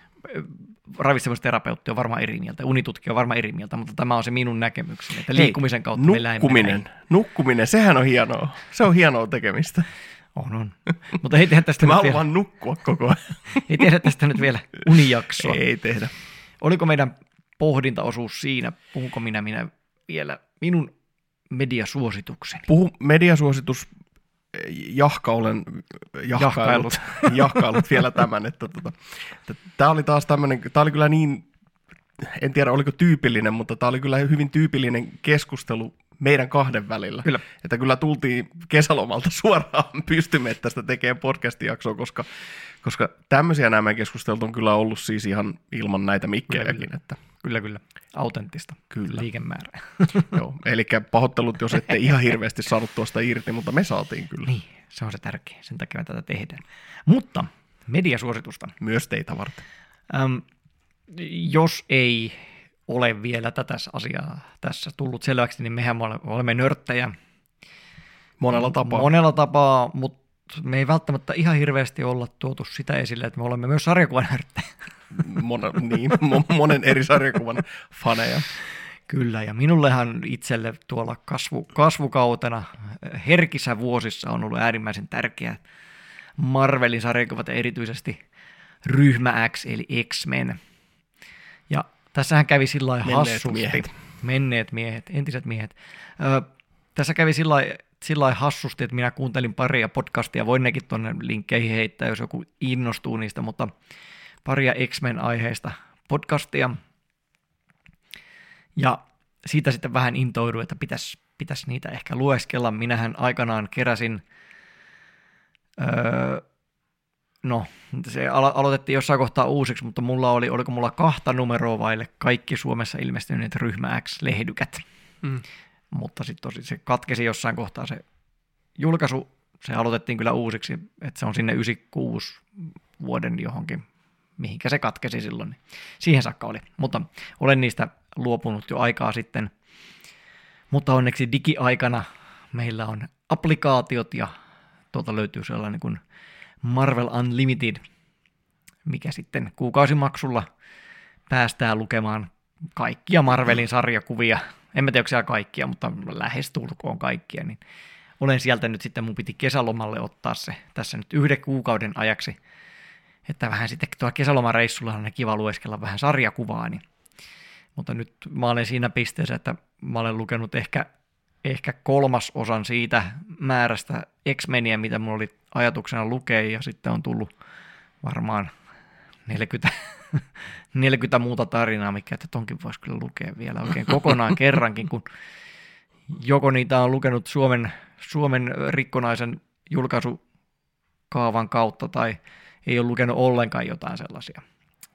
ravitsemusterapeutti on varmaan eri mieltä, unitutkija on varmaan eri mieltä, mutta tämä on se minun näkemykseni, että liikkumisen kautta Hei, nukkuminen, me nukkuminen, sehän on hienoa. Se on hienoa tekemistä. On, on. Mutta ei tehdä tästä Mä haluan vielä... nukkua koko ajan. ei tehdä tästä nyt vielä unijaksoa. Ei tehdä. Oliko meidän pohdintaosuus siinä, puhunko minä, minä vielä minun mediasuositukseni? Puhu mediasuositus jahka olen jahkailut, jahkailut vielä tämän, että tota, tämä oli taas tämmöinen, tämä oli kyllä niin, en tiedä oliko tyypillinen, mutta tämä oli kyllä hyvin tyypillinen keskustelu meidän kahden välillä. Kyllä. Että kyllä tultiin kesälomalta suoraan pystymettästä tekemään podcast-jaksoa, koska, koska tämmöisiä nämä keskustelut on kyllä ollut siis ihan ilman näitä mikkejäkin. Kyllä, Että, Kyllä, kyllä. Autenttista Kyllä. liikemäärää. joo. Eli pahoittelut, jos ette ihan hirveästi saanut tuosta irti, mutta me saatiin kyllä. niin, se on se tärkeä. Sen takia me tätä tehdään. Mutta mediasuositusta. Myös teitä varten. Öm, jos ei ole vielä tätä asiaa tässä tullut selväksi, niin mehän ole- olemme nörttejä Monella tapaa. monella tapaa, mutta me ei välttämättä ihan hirveästi olla tuotu sitä esille, että me olemme myös sarjakuvanörttejä. Mona, niin, mo- monen eri sarjakuvan faneja. Kyllä, ja minullehan itselle tuolla kasvu, kasvukautena herkissä vuosissa on ollut äärimmäisen tärkeää Marvelin sarjakuvat ja erityisesti ryhmä X eli X-Men. Tässähän kävi sillä lailla Menneet hassusti. miehet. Menneet miehet, entiset miehet. Ö, tässä kävi sillä lailla- sillä lailla hassusti, että minä kuuntelin paria podcastia, voin nekin tuonne linkkeihin heittää, jos joku innostuu niistä, mutta paria X-Men aiheista podcastia, ja siitä sitten vähän intouduin, että pitäisi pitäis niitä ehkä lueskella. Minähän aikanaan keräsin, öö, no se alo- aloitettiin jossain kohtaa uusiksi, mutta mulla oli, oliko mulla kahta numeroa vaille kaikki Suomessa ilmestyneet ryhmä X-lehdykät. Mm. Mutta sitten tosi se katkesi jossain kohtaa se julkaisu, se aloitettiin kyllä uusiksi, että se on sinne 96 vuoden johonkin, mihinkä se katkesi silloin. Niin siihen saakka oli, mutta olen niistä luopunut jo aikaa sitten. Mutta onneksi digiaikana meillä on applikaatiot ja tuolta löytyy sellainen kuin Marvel Unlimited, mikä sitten kuukausimaksulla päästään lukemaan kaikkia Marvelin sarjakuvia. En mä tiedä, onko siellä kaikkia, mutta lähes tulkoon kaikkia. Niin olen sieltä nyt sitten, mun piti kesälomalle ottaa se tässä nyt yhden kuukauden ajaksi, että vähän sitten tuolla kesälomareissulla on kiva lueskella vähän sarjakuvaa, niin mutta nyt mä olen siinä pisteessä, että mä olen lukenut ehkä, ehkä kolmas osan siitä määrästä X-Meniä, mitä mulla oli ajatuksena lukea, ja sitten on tullut varmaan 40, 40 muuta tarinaa, mikä että tonkin voisi kyllä lukea vielä oikein kokonaan kerrankin, kun joko niitä on lukenut Suomen, Suomen rikkonaisen julkaisukaavan kautta, tai ei ole lukenut ollenkaan jotain sellaisia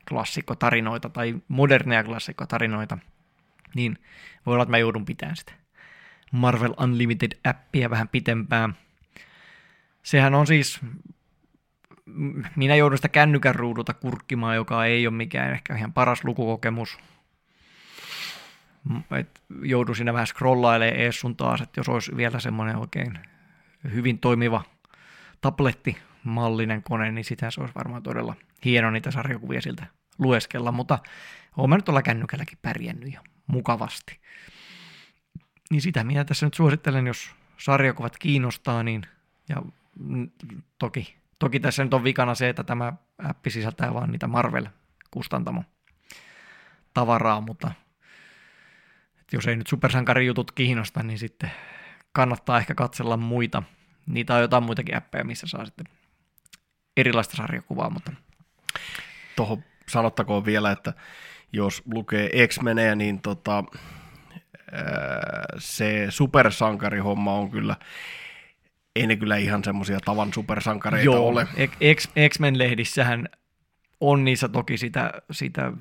klassikkotarinoita tai moderneja klassikkotarinoita, niin voi olla, että mä joudun pitämään sitä Marvel Unlimited-appia vähän pitempään. Sehän on siis, minä joudun sitä kännykän ruudulta kurkkimaan, joka ei ole mikään ehkä ihan paras lukukokemus. M- Et joudun siinä vähän scrollailemaan ees sun taas, että jos olisi vielä semmoinen oikein hyvin toimiva tablettimallinen kone, niin sitä se olisi varmaan todella hieno niitä sarjakuvia siltä lueskella, mutta olen mä nyt tuolla kännykälläkin pärjännyt ihan mukavasti. Niin sitä minä tässä nyt suosittelen, jos sarjakuvat kiinnostaa, niin ja mm, toki, toki tässä nyt on vikana se, että tämä appi sisältää vaan niitä Marvel-kustantamo tavaraa, mutta jos ei nyt supersankarijutut kiinnosta, niin sitten kannattaa ehkä katsella muita. Niitä on jotain muitakin appeja, missä saa sitten erilaista sarjakuvaa, mutta Tuohon sanottakoon vielä, että jos lukee X-Menejä, niin tota, se supersankarihomma on kyllä, ei ne kyllä ihan semmoisia tavan supersankareita Joo, ole. X-Men-lehdissähän on niissä toki sitä, sitä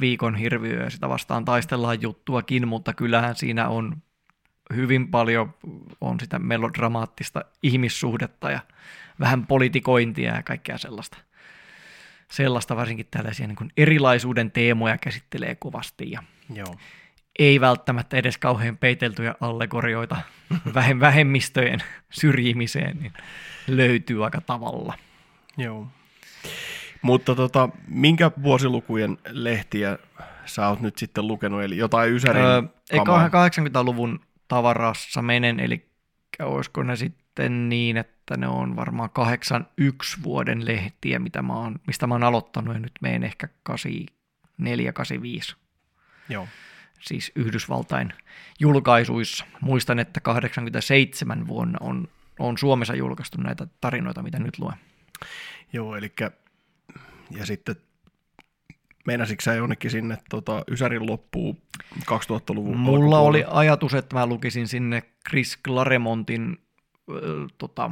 viikon hirviöä ja sitä vastaan taistellaan juttuakin, mutta kyllähän siinä on hyvin paljon on sitä melodramaattista ihmissuhdetta ja vähän politikointia ja kaikkea sellaista. Sellaista varsinkin tällaisia niin kuin erilaisuuden teemoja käsittelee kovasti ja Joo. Ei välttämättä edes kauhean peiteltyjä allegorioita vähem- vähemmistöjen syrjimiseen niin löytyy aika tavalla. Joo. Mutta tota, minkä vuosilukujen lehtiä sä oot nyt sitten lukenut, eli jotain Ysärin Öö, eikä 80-luvun tavarassa menen, eli olisiko ne sitten niin, että ne on varmaan 81 vuoden lehtiä, mitä mä oon, mistä mä oon aloittanut, ja nyt menen ehkä 84-85, Joo. Siis Yhdysvaltain julkaisuissa. Muistan, että 87 vuonna on, on Suomessa julkaistu näitä tarinoita, mitä nyt luen. Joo, eli ja sitten Meinasitko sä jonnekin sinne tota, Ysärin loppuun 2000-luvun Mulla oli ajatus, että mä lukisin sinne Chris Claremontin ö, tota,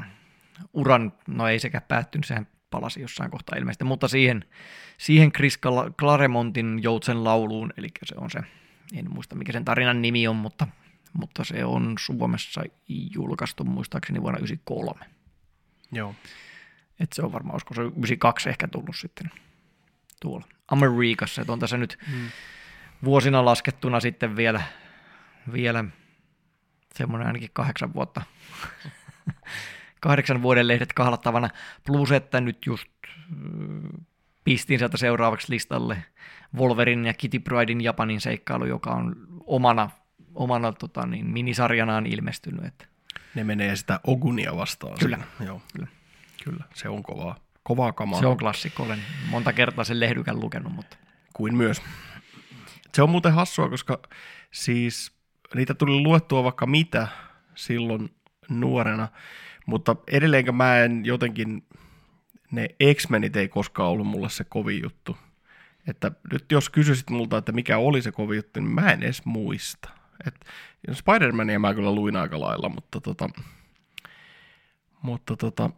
uran, no ei sekä päättynyt, sehän palasi jossain kohtaa ilmeisesti, mutta siihen, siihen Chris Cla- Claremontin Joutsen lauluun, eli se on se, en muista mikä sen tarinan nimi on, mutta, mutta se on Suomessa julkaistu muistaakseni vuonna 1993. Joo. Et se on varmaan, olisiko se 92 ehkä tullut sitten tuolla Amerikassa, että on tässä nyt Mm. vuosina laskettuna sitten vielä, vielä semmoinen ainakin kahdeksan vuotta, kahdeksan vuoden lehdet kahlattavana, plus että nyt just pistin sieltä seuraavaksi listalle Wolverine ja Kitty Pridein Japanin seikkailu, joka on omana, omana tota, niin, minisarjanaan ilmestynyt. Että Ne menee sitä Ogunia vastaan. Kyllä. siinä. Joo. Kyllä. Kyllä. Se on kovaa. Kovaa kamaa. se on klassikko, olen monta kertaa sen lehdykän lukenut, mutta kuin myös. Se on muuten hassua, koska siis niitä tuli luettua vaikka mitä silloin nuorena, mutta edelleenkä mä en jotenkin, ne X-Menit ei koskaan ollut mulle se kovin juttu. Että nyt jos kysyisit multa, että mikä oli se kovin juttu, niin mä en edes muista. Et Spider-Mania mä kyllä luin aika lailla, mutta tota, mutta tota,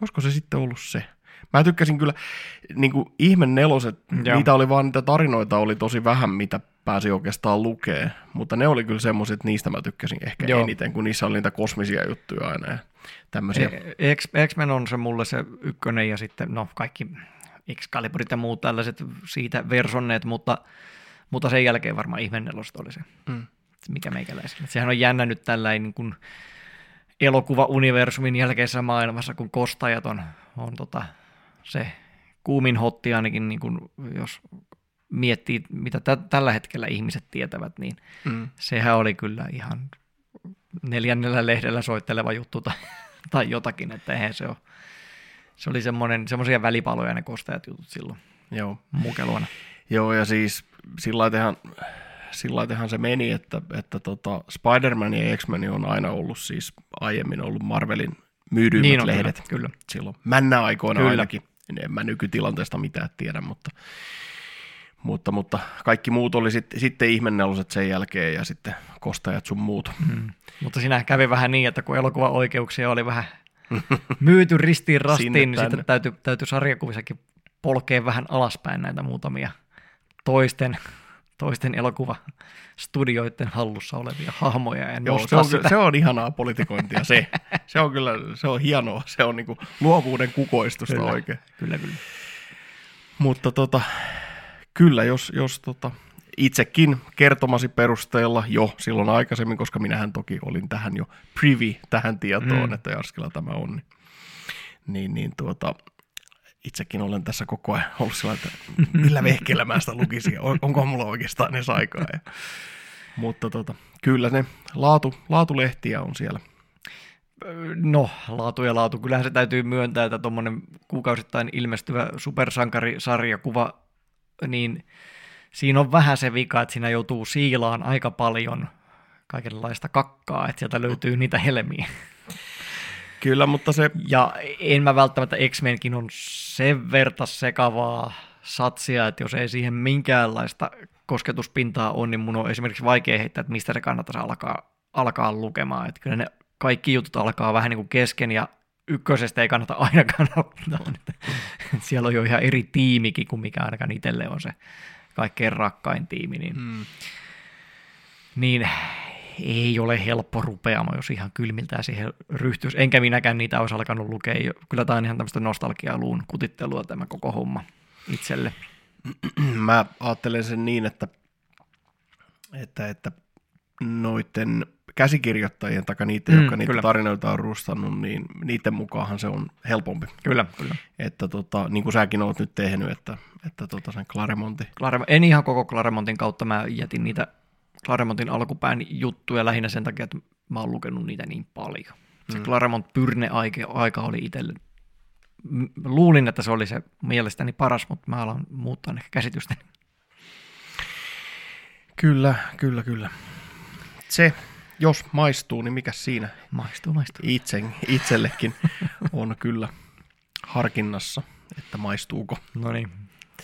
olisiko se sitten ollut se? Mä tykkäsin kyllä, niin kuin Ihme neloset, Joo. niitä oli vaan, niitä tarinoita oli tosi vähän, mitä pääsi oikeastaan lukee, mutta ne oli kyllä semmoiset, että niistä mä tykkäsin ehkä Joo. Eniten, kun niissä oli niitä kosmisia juttuja aina ja tämmöisiä. E- X-Men on se mulle se ykkönen ja sitten no kaikki Excaliburit ja muut tällaiset siitä versonneet, mutta, mutta sen jälkeen varmaan ihmennelosta oli se, Mm. mikä meikäläisellä. Sehän on jännä nyt tällainen niin kuin elokuva-universumin jälkeisessä maailmassa, kun kostajat on, on tota, se kuumin hotti ainakin, niin kuin, jos miettii, mitä tä- tällä hetkellä ihmiset tietävät, niin Mm. sehän oli kyllä ihan neljännellä lehdellä soitteleva juttu tai, tai jotakin, että eihän se ole. Se oli semmoinen, semmoisia välipaloja ne kostajat jutut silloin Joo. mukeluana. Joo, ja siis sillä laitehan, sillä laitehan se meni, että, että tota Spider-Man ja X-Men on aina ollut siis aiemmin ollut Marvelin myydyimmät Niin on lehdet. kyllä, kyllä. silloin männä aikoina kyllä. ainakin. En mä nykytilanteesta mitään tiedä, mutta, mutta, mutta kaikki muut oli sitten, sitten ihmenneloset sen jälkeen ja sitten kostajat sun muut. Mm. Mutta siinä kävi vähän niin, että kun elokuvaoikeuksia oli vähän myyty ristiin rastiin, niin tänne. sitten täytyy, täytyy sarjakuvissakin polkea vähän alaspäin näitä muutamia toisten, toisten elokuvastudioiden hallussa olevia hahmoja ja Joo, se on, sitä. se on ihanaa politikointia se. Se on kyllä, se on hienoa. Se on niinku luovuuden kukoistusta Kyllä. oikein. Kyllä, kyllä. Mutta tota, kyllä, jos, jos tota, itsekin kertomasi perusteella jo silloin aikaisemmin, koska minähän toki olin tähän jo privy tähän tietoon, Mm. että Jarskilla tämä on, niin, niin, niin tuota, itsekin olen tässä koko ajan ollut sillä, että millä vehkeellä mä sitä lukisin, on- onko mulla oikeastaan edes aikaa. Ja, mutta tota, kyllä ne laatu, laatulehtiä on siellä. No, laatu ja laatu. Kyllähän se täytyy myöntää, että tuommoinen kuukausittain ilmestyvä supersankarisarjakuva, niin siinä on vähän se vika, että siinä joutuu siilaan aika paljon kaikenlaista kakkaa, että sieltä löytyy niitä helmiä. Kyllä, mutta se, Ja en mä välttämättä X-Menkin on sen verta sekavaa satsia, että jos ei siihen minkäänlaista kosketuspintaa on, niin mun on esimerkiksi vaikea heittää, että mistä se kannattaisi alkaa, alkaa lukemaan. Että kyllä ne kaikki jutut alkaa vähän niin kuin kesken ja ykkösestä ei kannata ainakaan aloittaa. Siellä on jo ihan eri tiimikin kuin mikä ainakaan itselle on se kaikkein rakkain tiimi, niin, mm, niin ei ole helppo rupeama, jos ihan kylmiltään siihen ryhtyisi. Enkä minäkään niitä olisi alkanut lukea. Kyllä tämä on ihan tämmöistä nostalgialuun kutittelua tämä koko homma itselle. mä ajattelen sen niin, että, että, että noiden käsikirjoittajien tai niiden, Mm, jotka niitä kyllä. tarinoita on rustannut, niin niiden mukaanhan se on helpompi. Kyllä, kyllä. Että tota, niin kuin säkin oot nyt tehnyt, että, että tota sen Claremonti. Claremont, en ihan koko Claremontin kautta, mä jätin niitä Claremontin alkupään juttuja lähinnä sen takia, että mä oon lukenut niitä niin paljon. Se Mm. Claremont Pyrne aika, oli itselle, luulin, että se oli se mielestäni paras, mutta mä alan muuttaa ehkä käsitystä. Kyllä, kyllä, kyllä. Se, jos maistuu, niin mikä siinä Maistuu, maistuu. itse, itsellekin on kyllä harkinnassa, että maistuuko. No niin.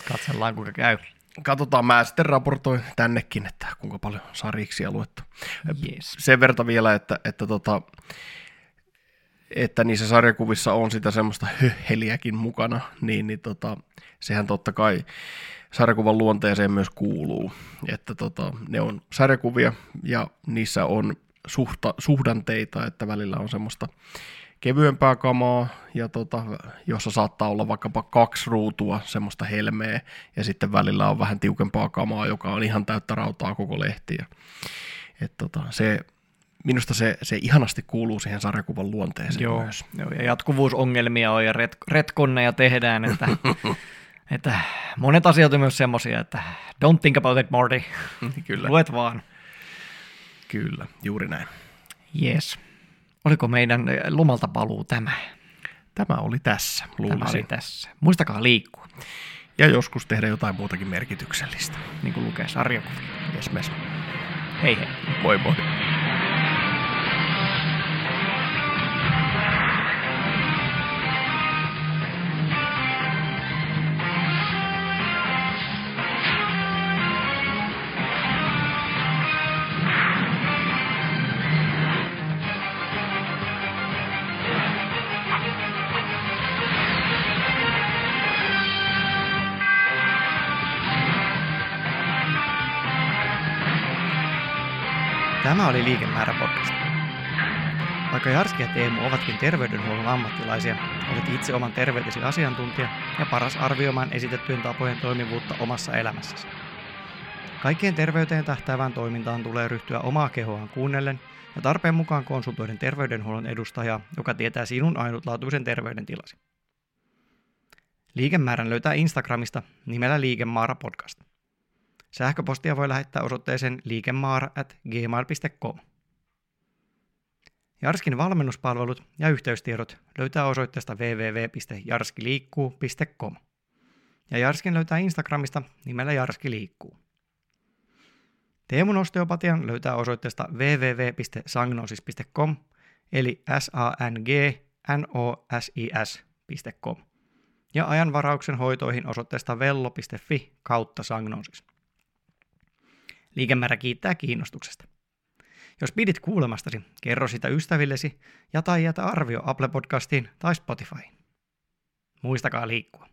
Katsellaan kuinka käy. Katsotaan, mä sitten raportoin tännekin, että kuinka paljon sarjiksi on luettu. Yes. Sen verta vielä, että, että, tota, että niissä sarjakuvissa on sitä semmoista höheliäkin mukana, niin, niin tota, sehän totta kai sarjakuvan luonteeseen myös kuuluu. Että tota, ne on sarjakuvia ja niissä on suhta, suhdanteita, että välillä on semmoista kevyempää kamaa, ja tota, jossa saattaa olla vaikkapa kaksi ruutua semmoista helmeä, ja sitten välillä on vähän tiukempaa kamaa, joka on ihan täyttä rautaa koko lehti. Ja, et tota, se, minusta se, se ihanasti kuuluu siihen sarjakuvan luonteeseen Joo, myös. joo, ja jatkuvuusongelmia on ja ret, retkonneja tehdään, että, että monet asiat on myös semmoisia, että don't think about it, Marty. Kyllä, Luet vaan. kyllä, juuri näin. Yes. Oliko meidän eh, lomalta paluu tämä? Tämä oli tässä, Tämä luulisin. oli tässä. Muistakaa liikkua, Ja joskus tehdä jotain muutakin merkityksellistä. niin kuin lukee sarjakuvia. Yes, mes. Hei hei. Moi moi. Tämä oli Liikemäärä podcast. Vaikka Jarski ja Teemu ovatkin terveydenhuollon ammattilaisia, olet itse oman terveytesi asiantuntija ja paras arvioimaan esitettyjen tapojen toimivuutta omassa elämässäsi. Kaikkien terveyteen tähtäävään toimintaan tulee ryhtyä omaa kehoaan kuunnellen ja tarpeen mukaan konsultoiden terveydenhuollon edustajaa, joka tietää sinun ainutlaatuisen terveydentilasi. Liikemäärän löytää Instagramista nimellä Liikemaara podcast. Sähköpostia voi lähettää osoitteeseen liikemaara at gmail.com. Jarskin valmennuspalvelut ja yhteystiedot löytää osoitteesta www.jarskiliikkuu.com. Ja Jarskin löytää Instagramista nimellä Jarski liikkuu. Teemun osteopatian löytää osoitteesta www.sagnosis.com eli s a n g n o s i s.com ja ajanvarauksen hoitoihin osoitteesta vello.fi kautta sagnosis. Liikemäärä kiittää kiinnostuksesta. Jos pidit kuulemastasi, kerro sitä ystävillesi ja tai jätä arvio Apple Podcastiin tai Spotifyin. Muistakaa liikkua.